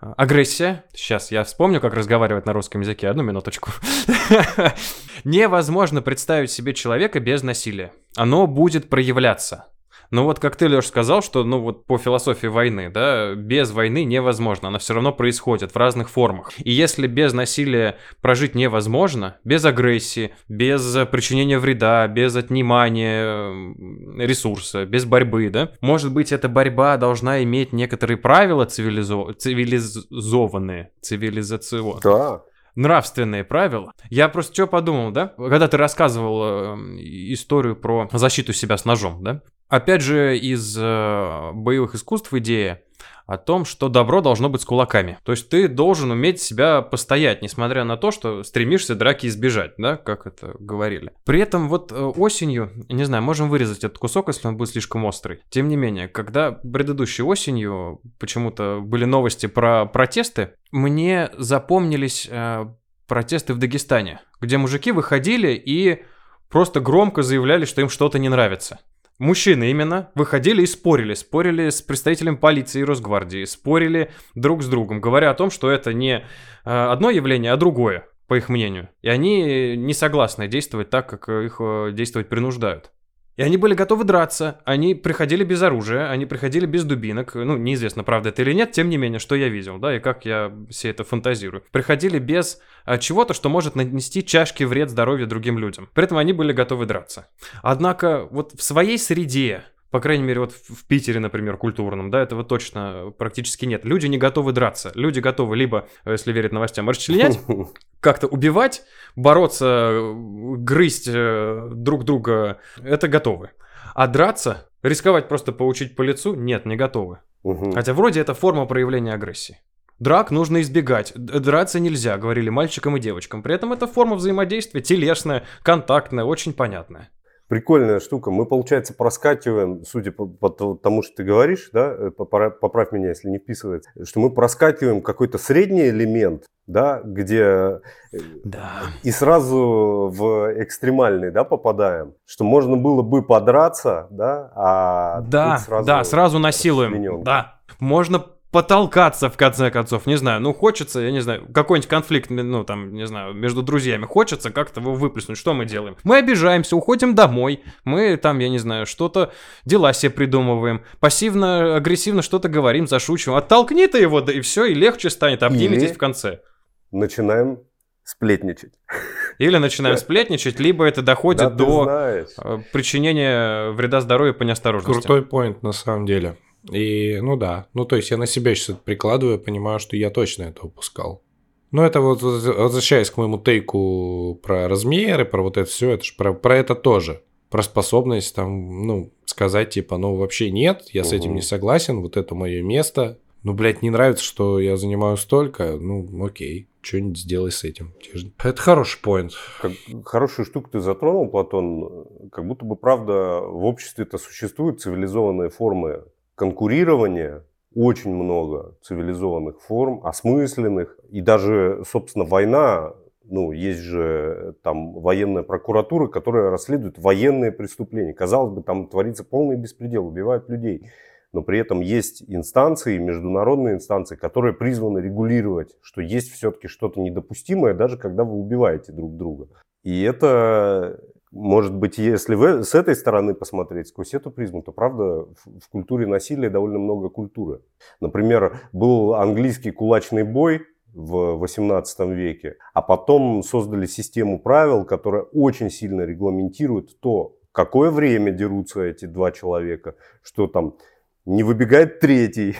Агрессия. Сейчас я вспомню, как разговаривать на русском языке. Одну минуточку. Невозможно представить себе человека без насилия. Оно будет проявляться. Но вот как ты, Леш, сказал, что, ну вот по философии войны, да, без войны невозможно, она все равно происходит в разных формах. И если без насилия прожить невозможно, без агрессии, без причинения вреда, без отнимания ресурса, без борьбы, да, может быть, эта борьба должна иметь некоторые правила цивилизо... цивилизованные, цивилизационные. Да нравственные правила. Я просто что подумал, да? Когда ты рассказывал э, историю про защиту себя с ножом, да? Опять же, из э, боевых искусств идея о том, что добро должно быть с кулаками. То есть ты должен уметь себя постоять, несмотря на то, что стремишься драки избежать, да, как это говорили. При этом вот э, осенью, не знаю, можем вырезать этот кусок, если он будет слишком острый. Тем не менее, когда предыдущей осенью почему-то были новости про протесты, мне запомнились э, протесты в Дагестане, где мужики выходили и просто громко заявляли, что им что-то не нравится. Мужчины именно выходили и спорили. Спорили с представителем полиции и Росгвардии. Спорили друг с другом, говоря о том, что это не а, одно явление, а другое, по их мнению. И они не согласны действовать так, как их э, действовать принуждают. И они были готовы драться, они приходили без оружия, они приходили без дубинок, ну, неизвестно, правда это или нет, тем не менее, что я видел, да, и как я все это фантазирую. Приходили без а, чего-то, что может нанести чашки вред здоровью другим людям. При этом они были готовы драться. Однако вот в своей среде, По крайней мере, вот в Питере, например, культурном, да, этого точно практически нет. Люди не готовы драться. Люди готовы либо, э, если верить новостям, расчленять, как-то убивать, бороться, грызть э, друг друга. Это готовы. А драться, рисковать просто получить по лицу, нет, не готовы. Мгм. Хотя вроде это форма проявления агрессии. Драк нужно избегать. Драться нельзя, говорили мальчикам и девочкам. При этом это форма взаимодействия телесная, контактная, очень понятная. Прикольная штука. Мы, получается, проскакиваем, судя по, по то- тому, что ты говоришь, да, э, поправь меня, если не вписывается, что мы проскакиваем какой-то средний элемент, да, где э, Да. и сразу в экстремальный, да, попадаем, что можно было бы подраться, да, а Да, сразу да, сразу насилуем. Да. Можно потолкаться, в конце концов, не знаю, ну хочется, я не знаю, какой-нибудь конфликт, ну там, не знаю, между друзьями, хочется как-то его выплеснуть, что мы делаем? Мы обижаемся, уходим домой, мы там, я не знаю, что-то, дела себе придумываем, пассивно-агрессивно что-то говорим, зашучиваем, оттолкни ты его, да и все, и легче станет, обниметесь Или- в конце. Начинаем сплетничать. Или начинаем сплетничать, либо это доходит Да, до знаешь. э, причинения вреда здоровью по неосторожности. Крутой поинт на самом деле. И, ну да, ну то есть я на себя сейчас это прикладываю, понимаю, что я точно это упускал. Ну это вот, возвращаясь к моему тейку про размеры, про вот это все, это же про, про это тоже. Про способность там, ну, сказать типа, ну вообще нет, я с этим не согласен, вот это мое место. Ну, блядь, не нравится, что я занимаю столько, ну окей, что-нибудь сделай с этим. Это хороший поинт. Как хорошую штуку ты затронул, Платон. Как будто бы, правда, в обществе-то существуют цивилизованные формы конкурирования, очень много цивилизованных форм, осмысленных. И даже, собственно, война, ну, есть же там военная прокуратура, которая расследует военные преступления. Казалось бы, там творится полный беспредел, убивают людей. Но при этом есть инстанции, международные инстанции, которые призваны регулировать, что есть все-таки что-то недопустимое, даже когда вы убиваете друг друга. И это, может быть, если вы с этой стороны посмотреть, сквозь эту призму, то, правда, в, культуре насилия довольно много культуры. Например, был английский кулачный бой в 18 веке, а потом создали систему правил, которая очень сильно регламентирует то, какое время дерутся эти два человека, что там не выбегает третий,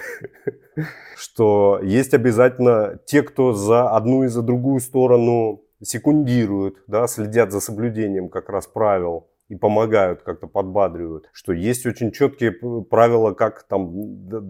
что есть обязательно те, кто за одну и за другую сторону секундируют, да, следят за соблюдением как раз правил и помогают, как-то подбадривают, что есть очень четкие правила, как там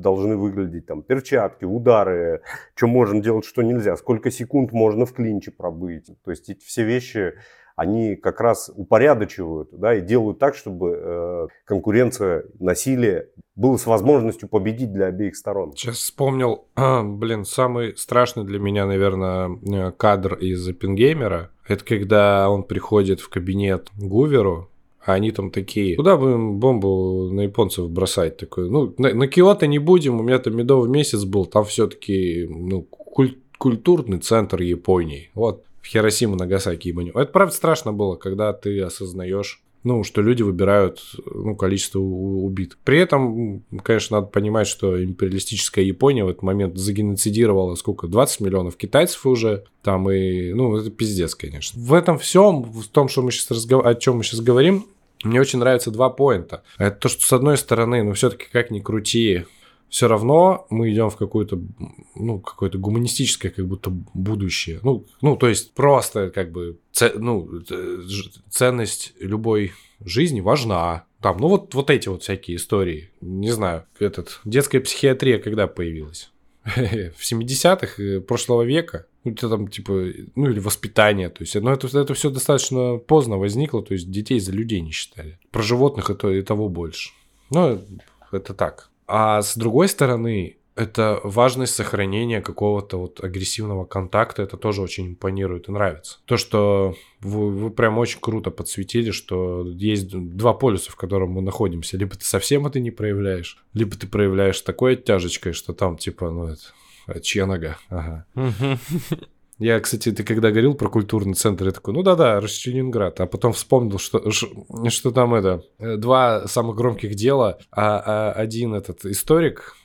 должны выглядеть там перчатки, удары, что можно делать, что нельзя, сколько секунд можно в клинче пробыть. То есть эти все вещи, они как раз упорядочивают, да, и делают так, чтобы э, конкуренция, насилие было с возможностью победить для обеих сторон. Сейчас вспомнил, блин, самый страшный для меня, наверное, э, кадр из Оппенгеймера. Это когда он приходит в кабинет Гуверу, а они там такие, куда будем бомбу на японцев бросать? Такой, ну, на, на Киото не будем, у меня там медовый месяц был, там все-таки ну, куль- культурный центр Японии. Вот, в Хиросиму, Нагасаки ебанем. Это правда страшно было, когда ты осознаешь ну, что люди выбирают ну, количество у- убитых. При этом, конечно, надо понимать, что империалистическая Япония в этот момент загеноцидировала сколько, 20 миллионов китайцев уже, там и, ну, это пиздец, конечно. В этом всем, в том, что мы сейчас разгов... о чем мы сейчас говорим, мне очень нравятся два поинта. Это то, что с одной стороны, ну, все-таки как ни крути, все равно мы идем в какое-то, ну, какое-то гуманистическое как будто будущее. Ну, ну то есть просто как бы це- ну, ценность любой жизни важна. Там, ну вот, вот эти вот всякие истории. Не знаю, этот, детская психиатрия когда появилась? В 70-х э, прошлого века. Ну, это там, типа, ну, или воспитание. То есть, ну, это, это все достаточно поздно возникло. То есть, детей за людей не считали. Про животных это и того больше. Ну, это так. А с другой стороны, это важность сохранения какого-то вот агрессивного контакта, это тоже очень импонирует и нравится. То, что вы, вы прям очень круто подсветили, что есть два полюса, в котором мы находимся. Либо ты совсем это не проявляешь, либо ты проявляешь такой оттяжечкой, что там типа, ну это, а чья нога? Ага. Я, кстати, ты когда говорил про культурный центр, я такой, ну да-да, Ленинград. А потом вспомнил, что, что там это, э, два самых громких дела, а, а один этот историк,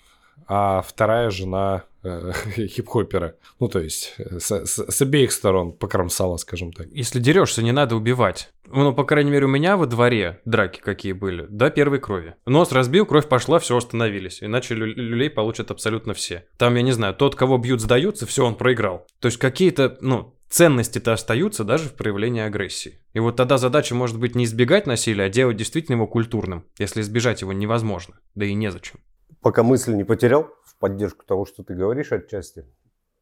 а вторая жена хип-хопера. Ну, то есть э, с, с, с обеих сторон покромсала, скажем так. Если дерешься, не надо убивать. Ну, по крайней мере, у меня во дворе драки какие были, до первой крови. Нос разбил, кровь пошла, все остановились. Иначе лю- люлей получат абсолютно все. Там, я не знаю, тот, кого бьют, сдаются, все, он проиграл. То есть какие-то, ну, ценности-то остаются даже в проявлении агрессии. И вот тогда задача может быть не избегать насилия, а делать действительно его культурным, если избежать его невозможно, да и незачем. Пока мысль не потерял, в поддержку того, что ты говоришь отчасти,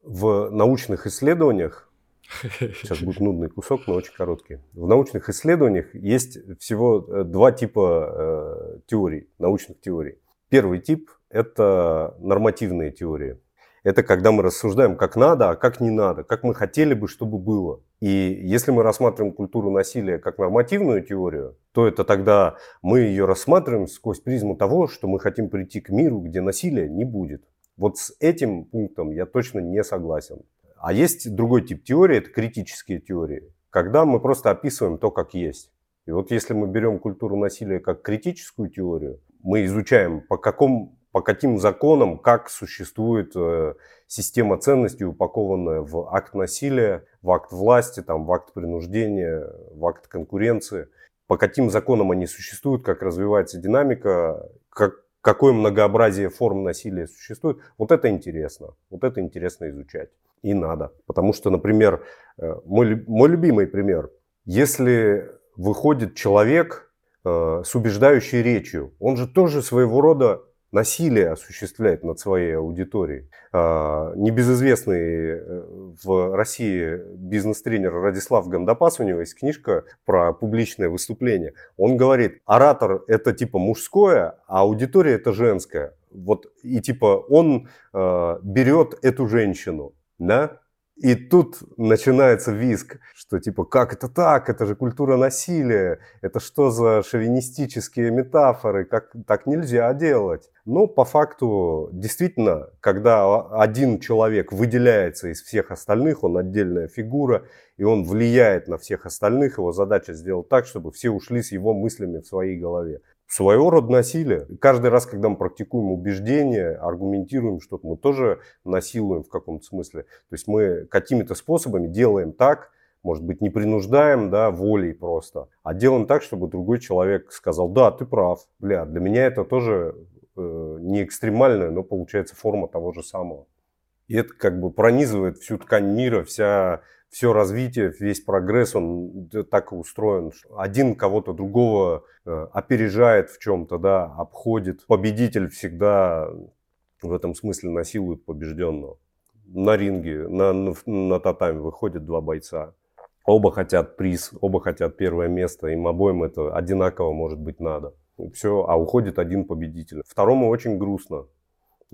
в научных исследованиях, сейчас будет нудный кусок, но очень короткий, в научных исследованиях есть всего э, два типа э, теорий, научных теорий. Первый тип – это нормативные теории. Это когда мы рассуждаем, как надо, а как не надо, как мы хотели бы, чтобы было. И если мы рассматриваем культуру насилия как нормативную теорию, то это тогда мы ее рассматриваем сквозь призму того, что мы хотим прийти к миру, где насилия не будет. Вот с этим пунктом я точно не согласен. А есть другой тип теории, это критические теории, когда мы просто описываем то, как есть. И вот если мы берем культуру насилия как критическую теорию, мы изучаем, по какому по каким законам, как существует э, система ценностей, упакованная в акт насилия, в акт власти, там, в акт принуждения, в акт конкуренции, по каким законам они существуют, как развивается динамика, как, какое многообразие форм насилия существует. Вот это интересно, вот это интересно изучать. И надо. Потому что, например, э, мой, мой любимый пример. Если выходит человек э, с убеждающей речью, он же тоже своего рода насилие осуществляет над своей аудиторией. А, небезызвестный э, в России бизнес-тренер Радислав Гандапас, у него есть книжка про публичное выступление. Он говорит, оратор это типа мужское, а аудитория это женское. Вот и типа он э, берет эту женщину, да, и тут начинается виск, что типа, как это так, это же культура насилия, это что за шовинистические метафоры, как так нельзя делать. Но по факту, действительно, когда один человек выделяется из всех остальных, он отдельная фигура, и он влияет на всех остальных, его задача сделать так, чтобы все ушли с его мыслями в своей голове своего рода насилие. Каждый раз, когда мы практикуем убеждения, аргументируем что-то, мы тоже насилуем в каком-то смысле. То есть мы какими-то способами делаем так, может быть, не принуждаем, да, волей просто, а делаем так, чтобы другой человек сказал, да, ты прав, бля, для меня это тоже э, не экстремальная, но получается форма того же самого. И это как бы пронизывает всю ткань мира, вся все развитие, весь прогресс, он так устроен. Один кого-то другого э, опережает в чем-то, да, обходит. Победитель всегда в этом смысле насилует побежденного. На ринге, на, на, на татами выходят два бойца. Оба хотят приз, оба хотят первое место. Им обоим это одинаково, может быть, надо. Все, а уходит один победитель. Второму очень грустно.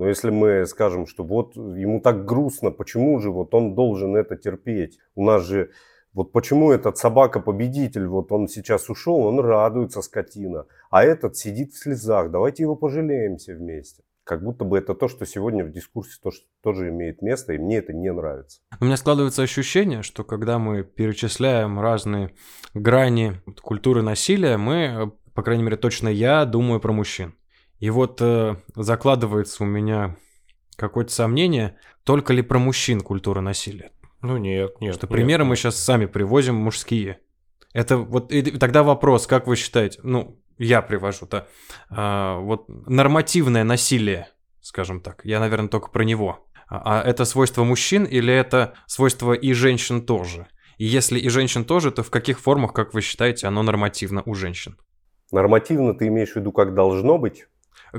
Но если мы скажем, что вот ему так грустно, почему же вот он должен это терпеть? У нас же вот почему этот собака-победитель, вот он сейчас ушел, он радуется, скотина, а этот сидит в слезах, давайте его пожалеем вместе. Как будто бы это то, что сегодня в дискурсе тоже, тоже имеет место, и мне это не нравится. У меня складывается ощущение, что когда мы перечисляем разные грани культуры насилия, мы, по крайней мере, точно я думаю про мужчин. И вот э, закладывается у меня какое-то сомнение, только ли про мужчин культура насилия. Ну нет, нет. Что нет, примеры нет. мы сейчас сами привозим мужские. Это вот и тогда вопрос, как вы считаете? Ну, я привожу-то. А, вот нормативное насилие, скажем так. Я, наверное, только про него. А, а это свойство мужчин или это свойство и женщин тоже? И если и женщин тоже, то в каких формах, как вы считаете, оно нормативно у женщин? Нормативно ты имеешь в виду, как должно быть?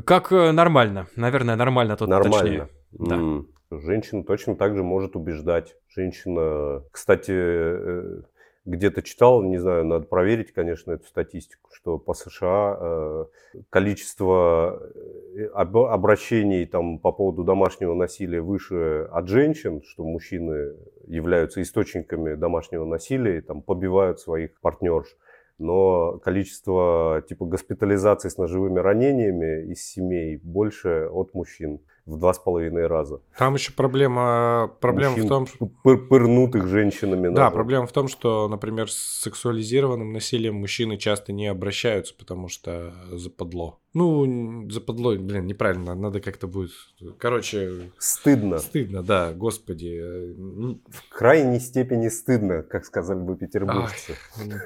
Как э, нормально. Наверное, нормально тут Нормально. точнее. Да. М. Женщина точно так же может убеждать. Женщина, кстати, э, где-то читал, не знаю, надо проверить, конечно, эту статистику, что по США э, количество об- обращений там, по поводу домашнего насилия выше от женщин, что мужчины являются источниками домашнего насилия, и, там, побивают своих партнерш но количество типа госпитализаций с ножевыми ранениями из семей больше от мужчин. в два с половиной раза. Там еще проблема, проблема Мужчин в том, пыр- пырнутых женщинами. Да, на- проблема в том, что, например, с сексуализированным насилием мужчины часто не обращаются, потому что западло. Ну, западло, блин, неправильно, надо как-то будет... Короче, Стыдно. стыдно, да, господи. В крайней степени стыдно, как сказали бы петербуржцы.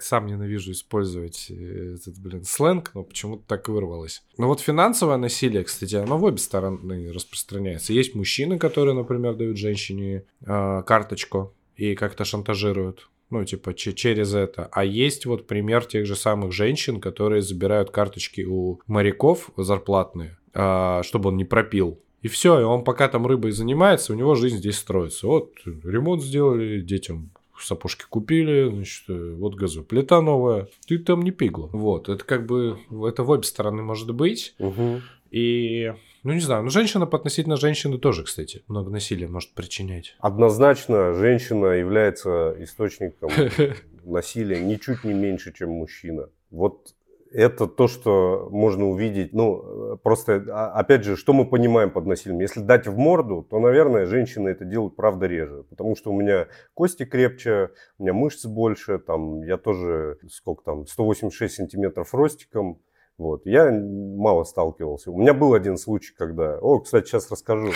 Сам ненавижу использовать э, этот, блин, сленг, но почему-то так вырвалось. Но вот финансовое насилие, кстати, оно в обе стороны распространяется. Есть мужчины, которые, например, дают женщине э, карточку и как-то шантажируют. Ну, типа, че- через это. А есть вот пример тех же самых женщин, которые забирают карточки у моряков зарплатные, а, чтобы он не пропил. И все, и он пока там рыбой занимается, у него жизнь здесь строится. Вот ремонт сделали, детям сапожки купили, значит, э, вот газоплита новая, ты там не пигла. Вот, это как бы, это в обе стороны может быть. Мгм. И, ну не знаю, ну женщина по относительно женщины тоже, кстати, много насилия может причинять. Однозначно, женщина является источником насилия ничуть не меньше, чем мужчина. Вот это то, что можно увидеть. Ну, э, просто, а, опять же, что мы понимаем под насилием? Если дать в морду, то, наверное, женщины это делают, правда, реже. Потому что у меня кости крепче, у меня мышцы больше, там, я тоже, сколько там, 186 сантиметров ростиком. Вот. Я мало сталкивался. У меня был один случай, когда... О, кстати, сейчас расскажу.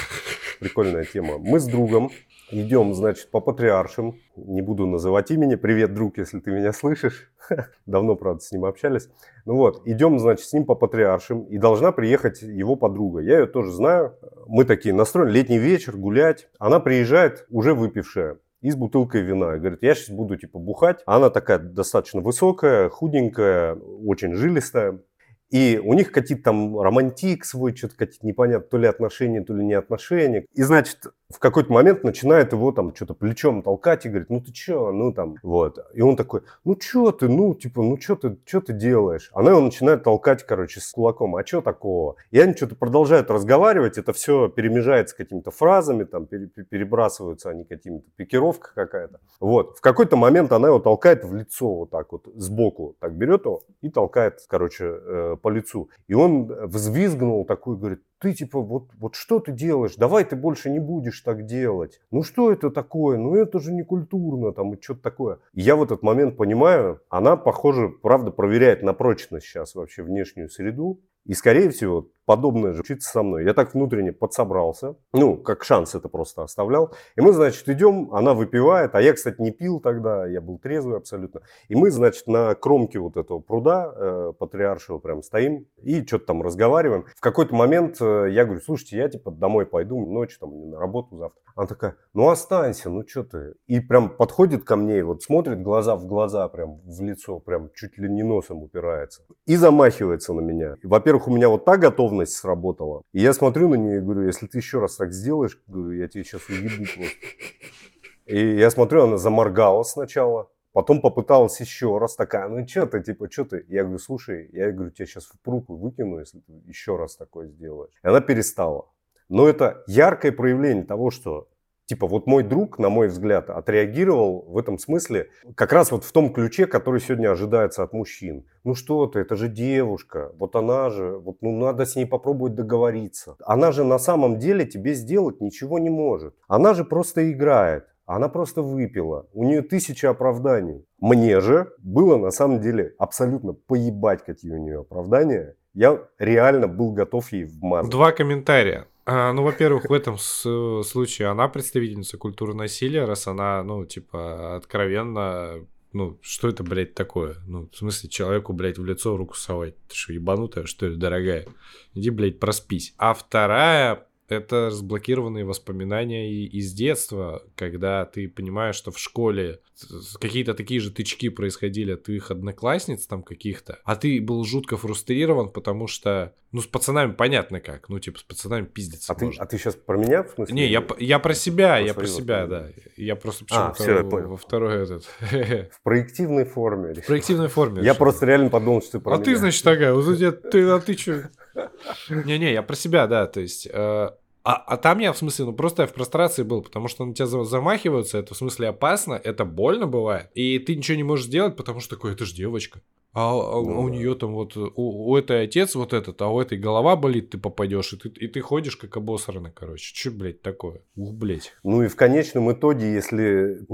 Прикольная тема. Мы с другом идем, значит, по патриаршим. Не буду называть имени. Привет, друг, если ты меня слышишь. Давно, правда, с ним общались. Ну вот, идем, значит, с ним по патриаршим. И должна приехать его подруга. Я ее тоже знаю. Мы такие настроены. Летний вечер, гулять. Она приезжает, уже выпившая и с бутылкой вина. Говорит, я сейчас буду типа бухать. Она такая достаточно высокая, худенькая, очень жилистая. И у них какие-то там романтик свой, что-то какие-то непонятно, то ли отношения, то ли не отношения. И, значит, в какой-то момент начинает его там что-то плечом толкать и говорит, ну ты чё, ну там, вот. И он такой, ну чё ты, ну типа, ну чё ты, чё ты делаешь? Она его начинает толкать, короче, с кулаком, а чё такого? И они что-то продолжают разговаривать, это все перемежается какими-то фразами, там пере- пере- перебрасываются они какими-то, пикировка какая-то. Вот. В какой-то момент она его толкает в лицо вот так вот, сбоку, так берет его и толкает, короче, э, по лицу. И он взвизгнул такой, говорит, ты типа, вот, вот что ты делаешь? Давай ты больше не будешь так делать. Ну что это такое? Ну это же не культурно, там, и что-то такое. И я в этот момент понимаю, она, похоже, правда проверяет на прочность сейчас вообще внешнюю среду. И, скорее всего, подобное же случится со мной. Я так внутренне подсобрался. Ну, как шанс это просто оставлял. И мы, значит, идем, она выпивает. А я, кстати, не пил тогда, я был трезвый абсолютно. И мы, значит, на кромке вот этого пруда э, патриаршего прям стоим и что-то там разговариваем. В какой-то момент э, я говорю, слушайте, я типа домой пойду, ночью там на работу завтра. Она такая, ну останься, ну что ты. И прям подходит ко мне, и вот смотрит глаза в глаза, прям в лицо, прям чуть ли не носом упирается. И замахивается на меня. И, Во-первых, у меня вот та готовность сработала. И я смотрю на нее и говорю, если ты еще раз так сделаешь, говорю, я тебе сейчас уебу просто. И я смотрю, она заморгала сначала. Потом попыталась еще раз такая, ну что ты, типа, что ты? Я говорю, слушай, я говорю, тебя сейчас в пруд выкину, если ты еще раз такое сделаешь. И она перестала. Но это яркое проявление того, что Типа вот мой друг, на мой взгляд, отреагировал в этом смысле как раз вот в том ключе, который сегодня ожидается от мужчин. Ну что ты, это же девушка, вот она же, вот ну надо с ней попробовать договориться. Она же на самом деле тебе сделать ничего не может. Она же просто играет. Она просто выпила. У нее тысяча оправданий. Мне же было на самом деле абсолютно поебать, какие у нее оправдания. Я реально был готов ей вмазать. Два комментария. А, ну, во-первых, в этом случае она представительница культуры насилия, раз она, ну, типа, откровенно, ну, что это, блядь, такое? Ну, в смысле, человеку, блядь, в лицо руку совать? Ты что, ебанутая, что ли, дорогая? Иди, блядь, проспись. А вторая, это разблокированные воспоминания и- из детства, когда ты понимаешь, что в школе какие-то такие же тычки происходили от твоих одноклассниц там каких-то, а ты был жутко фрустрирован, потому что, ну, с пацанами понятно как, ну, типа, с пацанами пиздиться А ты, а ты сейчас про меня, в смысле? Не, я, я про себя, Про я про себя, да. Я просто А, почему-то всё, я во- понял. во второй этот... В проективной форме. В проективной форме. Я просто реально подумал, что ты про А ты, значит, такая, вот у тебя, ты, а ты что? Не-не, я про себя, да, то есть... э, а, а там я, в смысле, ну просто я в прострации был, потому что на тебя за- замахиваются, это в смысле опасно, это больно бывает, и ты ничего не можешь сделать, потому что такой, это же девочка. А, а у- Ну у да. нее там вот, у, у этой отец вот этот, а у этой голова болит, ты попадешь, и ты, и ты ходишь как обосранный, короче. Че, блядь, такое? Ух, блядь. Ну и в конечном итоге, если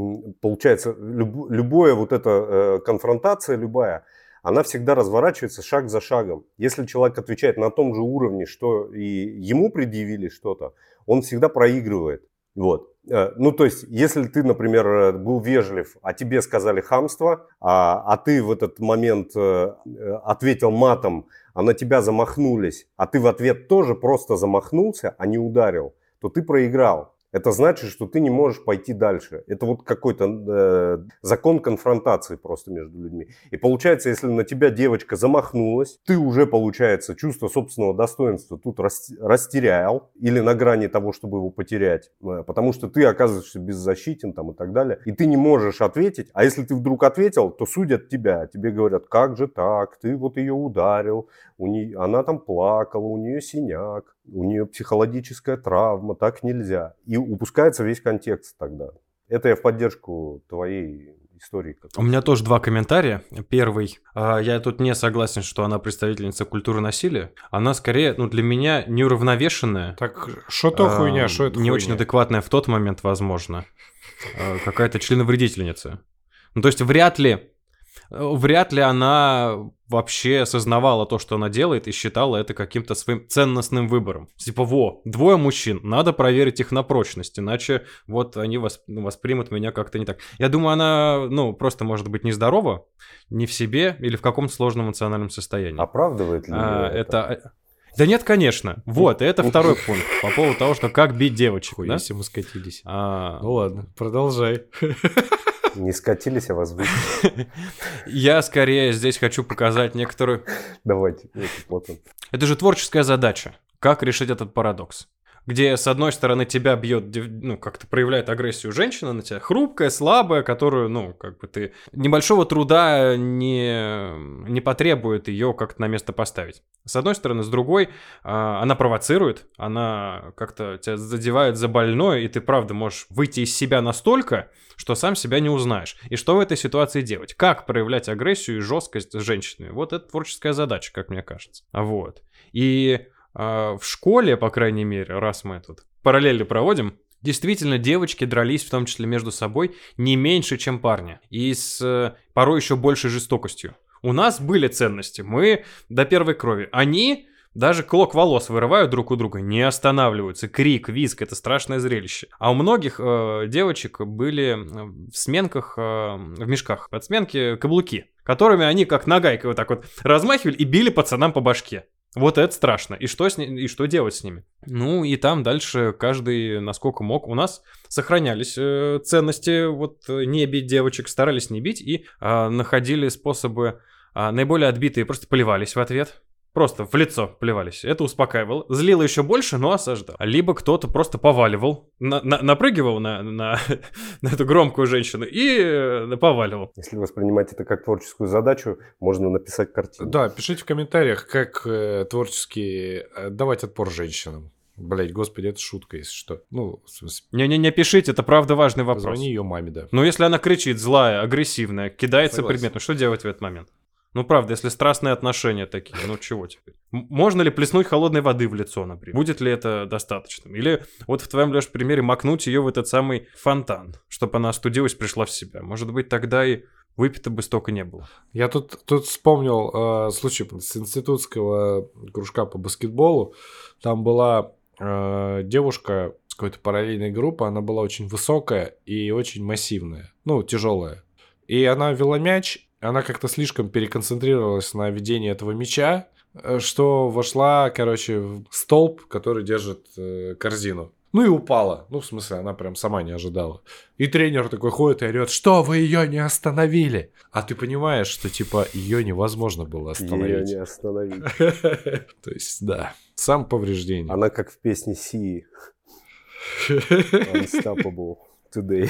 получается люб- любое вот эта э, конфронтация, любая, она всегда разворачивается шаг за шагом. Если человек отвечает на том же уровне, что и ему предъявили что-то, он всегда проигрывает. Вот. Э, Ну, то есть, если ты, например, э, был вежлив, а тебе сказали хамство, а, а ты в этот момент э, ответил матом, а на тебя замахнулись, а ты в ответ тоже просто замахнулся, а не ударил, то ты проиграл. Это значит, что ты не можешь пойти дальше. Это вот какой-то э, закон конфронтации просто между людьми. И получается, если на тебя девочка замахнулась, ты уже, получается, чувство собственного достоинства тут рас- растерял или на грани того, чтобы его потерять, э, потому что ты оказываешься беззащитен там и так далее, и ты не можешь ответить. А если ты вдруг ответил, то судят тебя. Тебе говорят, как же так, ты вот ее ударил, у нее, она там плакала, у нее синяк, у нее психологическая травма, так нельзя. И упускается весь контекст тогда. Это я в поддержку твоей истории. У меня тоже два комментария. Первый. а, Я тут не согласен, что она представительница культуры насилия. Она скорее, ну, для меня неуравновешенная. Так, что то а, хуйня, что это Не хуйня? очень адекватная в тот момент, возможно. а, Какая-то членовредительница. Ну, то есть вряд ли... э, Вряд ли она вообще осознавала то, что она делает, и считала это каким-то своим ценностным выбором. Типа, во, двое мужчин, надо проверить их на прочность, иначе вот они вос- ну, воспримут меня как-то не так. Я думаю, она, ну, просто может быть нездорова, не в себе или в каком-то сложном эмоциональном состоянии. Оправдывает ли А, её это... Да нет, конечно. Вот, это второй пункт по поводу того, что как бить девочек, Хуй, да? если мы скатились. А, Ну ладно, продолжай. Не скатились, а вы... Я скорее здесь хочу показать некоторую... Давайте. Это же творческая задача. Как решить этот парадокс? Где, с одной стороны, тебя бьет, ну, как-то проявляет агрессию женщина на тебя, хрупкая, слабая, которую, ну, как бы ты небольшого труда не, не потребует ее как-то на место поставить. С одной стороны, с другой, а, она провоцирует, она как-то тебя задевает за больное, и ты, правда, можешь выйти из себя настолько, что сам себя не узнаешь. И что в этой ситуации делать? Как проявлять агрессию и жесткость с женщинами? Вот это творческая задача, как мне кажется. Вот. И в школе, по крайней мере, раз мы тут параллели проводим, действительно девочки дрались в том числе между собой не меньше, чем парни. И с э, порой еще большей жестокостью. У нас были ценности, мы до первой крови. Они даже клок волос вырывают друг у друга, не останавливаются. Крик, визг, это страшное зрелище. А у многих э, девочек были э, в сменках, э, в мешках, под сменки каблуки, которыми они как нагайкой вот так вот размахивали и били пацанам по башке. Вот это страшно. И что, с ни- и что делать с ними? Ну, и там дальше каждый насколько мог. У нас сохранялись э, ценности, вот э, не бить девочек, старались не бить и а, находили способы а, наиболее отбитые, просто поливались в ответ. Просто в лицо плевались. Это успокаивало. Злило еще больше, но осаждал. Либо кто-то просто поваливал, на- на- напрыгивал на, на, на эту громкую женщину и э, поваливал. Если воспринимать это как творческую задачу, можно написать картину. Да, пишите в комментариях, как э, творчески э, давать отпор женщинам. Блять, господи, это шутка, если что. Ну, в смысле, Не-не-не, пишите, это правда важный вопрос. позвони ее маме, да. Но если она кричит, злая, агрессивная, кидается Согласен. предметом, что делать в этот момент? Ну, правда, если страстные отношения такие, ну чего теперь? Можно ли плеснуть холодной воды в лицо, например? Будет ли это достаточным? Или вот в твоем, Леш, примере макнуть ее в этот самый фонтан, чтобы она остудилась, пришла в себя? Может быть, тогда и выпито бы столько не было. Я тут, тут вспомнил э, случай с институтского кружка по баскетболу. Там была э, девушка с какой-то параллельной группы, она была очень высокая и очень массивная, ну, тяжелая. И она вела мяч, она как-то слишком переконцентрировалась на ведении этого мяча, э, что вошла, короче, в столб, который держит э, корзину. Ну и упала. Ну, в смысле, она прям сама не ожидала. И тренер такой ходит и орет, что вы ее не остановили? А ты понимаешь, что типа ее невозможно было Ее остановить. не остановить. То есть, да, сам повреждение. Она как в песне Си. Unstoppable today.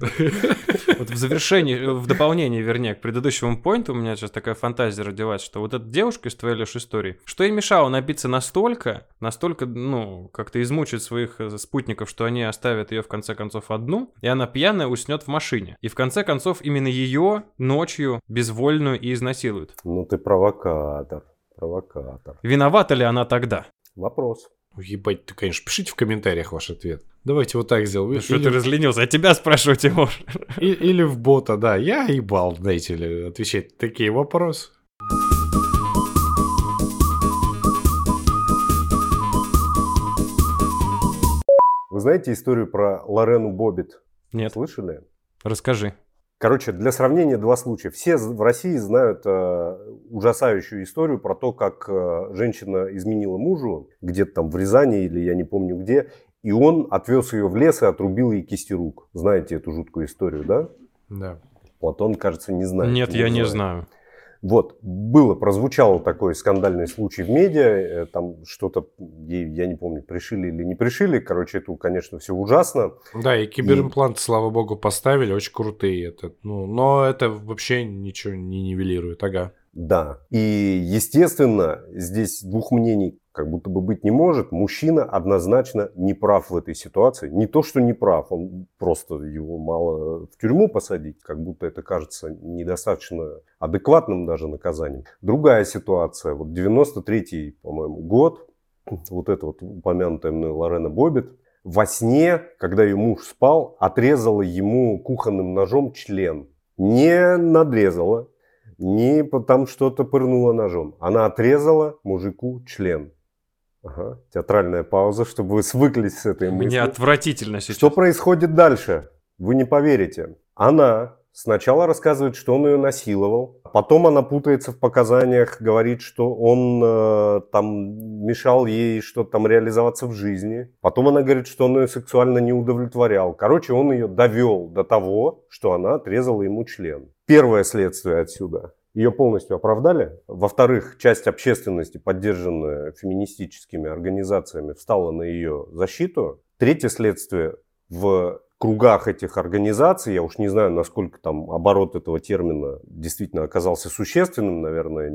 Вот в завершении, в дополнение, вернее, к предыдущему поинту у меня сейчас такая фантазия родилась, что вот эта девушка из твоей лишь истории, что ей мешало напиться настолько, настолько, ну, как-то измучить своих э, спутников, что они оставят ее в конце концов одну, и она пьяная уснет в машине. И в конце концов именно ее ночью безвольную и изнасилуют. Ну ты провокатор, провокатор. Виновата ли она тогда? Вопрос. Ебать, ты, конечно, пишите в комментариях ваш ответ. Давайте вот так сделаем. Да Что Или- ты разленился? А тебя спрашиваю, Тимур. и- или в бота, да. Я ебал, знаете ли, отвечать на такие вопросы. Вы знаете историю про Лорену Боббит? Нет, Слышали? расскажи. Короче, для сравнения два случая. Все в России знают э, ужасающую историю про то, как э, женщина изменила мужу где-то там в Рязани или я не помню где, и он отвез ее в лес и отрубил ей кисти рук. Знаете эту жуткую историю, да? Да. Платон, кажется, не знает. Нет, я не знает. знаю. Вот, было, прозвучал такой скандальный случай в медиа, э, там что-то, я не помню, пришили или не пришили, короче, это, конечно, все ужасно. Да, и киберимпланты, слава богу, поставили, очень крутые. Это, ну, но это вообще ничего не нивелирует, ага. Да. И, естественно, здесь двух мнений как будто бы быть не может. Мужчина однозначно не прав в этой ситуации. Не то, что не прав, он просто его мало в тюрьму посадить, как будто это кажется недостаточно адекватным даже наказанием. Другая ситуация. Вот 93-й, по-моему, год, вот эта вот упомянутая мной Лорена Боббит, во сне, когда ее муж спал, отрезала ему кухонным ножом член. Не надрезала, не там что-то пырнула ножом. Она отрезала мужику член. Ага, театральная пауза, чтобы вы свыклись с этой мыслью. Мне отвратительно сейчас. Что происходит дальше? Вы не поверите. Она сначала рассказывает, что он ее насиловал, потом она путается в показаниях, говорит, что он э, там мешал ей что-то там реализоваться в жизни. Потом она говорит, что он ее сексуально не удовлетворял. Короче, он ее довел до того, что она отрезала ему член. Первое следствие отсюда. Ее полностью оправдали. Во-вторых, часть общественности, поддержанная феминистическими организациями, встала на ее защиту. Третье следствие в кругах этих организаций, я уж не знаю, насколько там оборот этого термина действительно оказался существенным, наверное,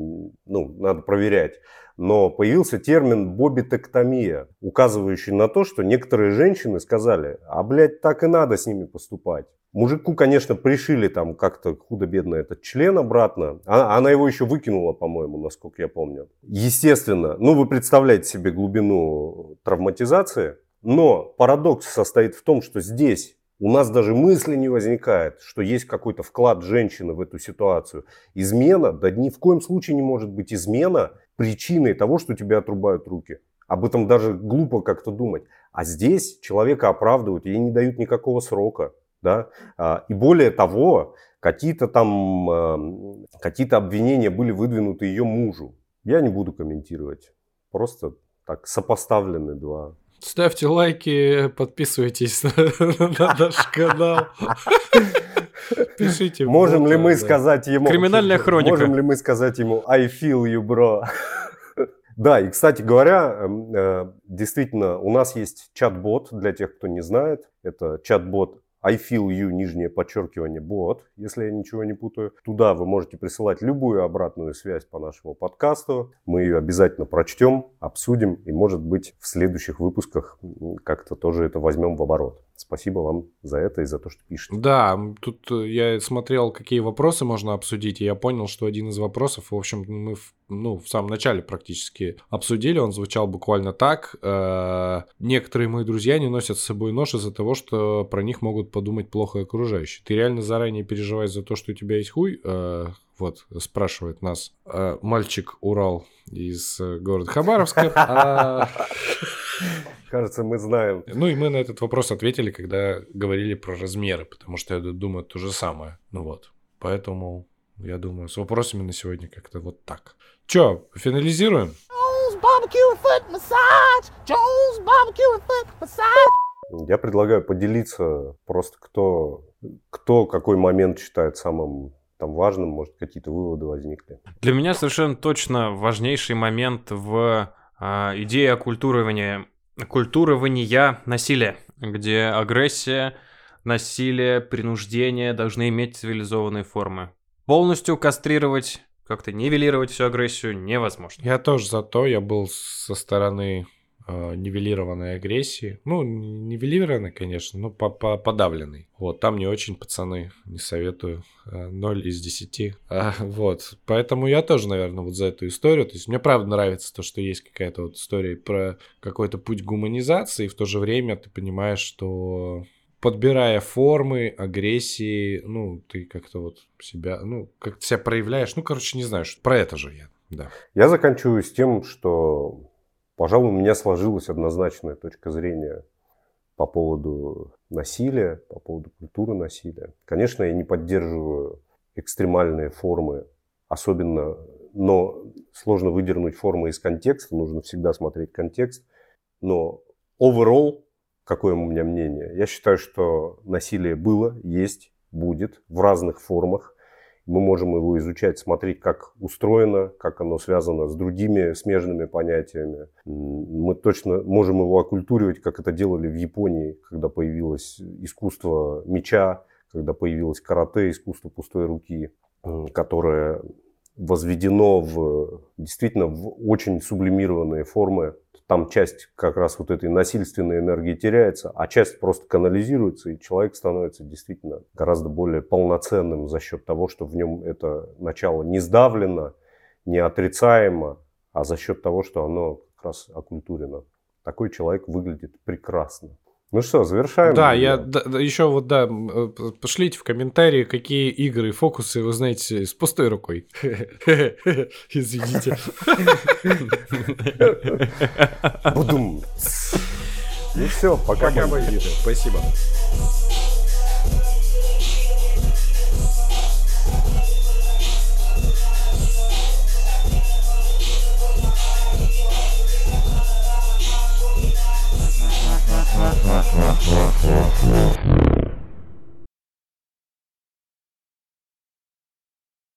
ну, надо проверять, но появился термин бобитектомия, указывающий на то, что некоторые женщины сказали, а, блядь, так и надо с ними поступать. Мужику, конечно, пришили там как-то худо-бедно этот член обратно. А- Она его еще выкинула, по-моему, насколько я помню. Естественно, ну вы представляете себе глубину травматизации. Но парадокс состоит в том, что здесь у нас даже мысли не возникает, что есть какой-то вклад женщины в эту ситуацию. Измена, да ни в коем случае не может быть измена причиной того, что тебе отрубают руки. Об этом даже глупо как-то думать. А здесь человека оправдывают, ей не дают никакого срока. Да? А, И более того, какие-то там эм, какие-то обвинения были выдвинуты ее мужу. Я не буду комментировать. Просто так сопоставлены два. Ставьте лайки, подписывайтесь на, на наш канал. Пишите. Можем ли мы да. сказать ему... Криминальная хроника. Можем ли мы сказать ему I feel you, bro? Да, и, кстати говоря, эм, э, действительно, у нас есть чат-бот, для тех, кто не знает. Это чат-бот I feel you, нижнее подчеркивание, бот, если я ничего не путаю. Туда вы можете присылать любую обратную связь по нашему подкасту. Мы ее обязательно прочтем, обсудим и, может быть, в следующих выпусках как-то тоже это возьмем в оборот. Спасибо вам за это и за то, что пишете. Да, тут э, я смотрел, какие вопросы можно обсудить, и я понял, что один из вопросов, в общем, мы в, ну, в самом начале практически обсудили, он звучал буквально так. э, Некоторые мои друзья не носят с собой нож из-за того, что про них могут подумать плохо окружающие. Ты реально заранее переживаешь за то, что у тебя есть хуй? Э, Вот, спрашивает нас э, мальчик Урал из города Хабаровска. Кажется, мы знаем. Ну и мы на этот вопрос ответили, когда говорили про размеры, потому что я думаю, то же самое. Ну вот. Поэтому я думаю, с вопросами на сегодня как-то вот так. Че, финализируем? Я предлагаю поделиться просто кто, кто какой момент считает самым там важным, может какие-то выводы возникли. Для меня совершенно точно важнейший момент в а, идее оккультуривания, оккультуривания насилия, где агрессия насилие, принуждение должны иметь цивилизованные формы. Полностью кастрировать, как-то нивелировать всю агрессию невозможно. Я тоже за то, я был со стороны э, нивелированной агрессии. Ну, нивелированной, конечно, но по -по подавленной. Вот, там не очень, пацаны, не советую. Э, 0 из 10. А, вот, поэтому я тоже, наверное, вот за эту историю. То есть мне правда нравится то, что есть какая-то вот история про какой-то путь гуманизации, и в то же время ты понимаешь, что подбирая формы агрессии, ну, ты как-то вот себя, ну, как себя проявляешь. Ну, короче, не знаю, что про это же я, да. Я заканчиваю с тем, что, пожалуй, у меня сложилась однозначная точка зрения по поводу насилия, по поводу культуры насилия. Конечно, я не поддерживаю экстремальные формы, особенно, но сложно выдернуть формы из контекста, нужно всегда смотреть контекст. Но overall какое у меня мнение. Я считаю, что насилие было, есть, будет в разных формах. Мы можем его изучать, смотреть, как устроено, как оно связано с другими смежными понятиями. Мы точно можем его оккультуривать, как это делали в Японии, когда появилось искусство меча, когда появилось карате, искусство пустой руки, которое возведено в действительно в очень сублимированные формы там часть как раз вот этой насильственной энергии теряется, а часть просто канализируется, и человек становится действительно гораздо более полноценным за счет того, что в нем это начало не сдавлено, не отрицаемо, а за счет того, что оно как раз окультурено. Такой человек выглядит прекрасно. Ну что, завершаем? Да, я да, еще вот, да, э, пошлите в комментарии, какие игры и фокусы вы знаете с пустой рукой. Извините. Будум. Ну все, пока, Пока, Спасибо. シャツシャツシャツ。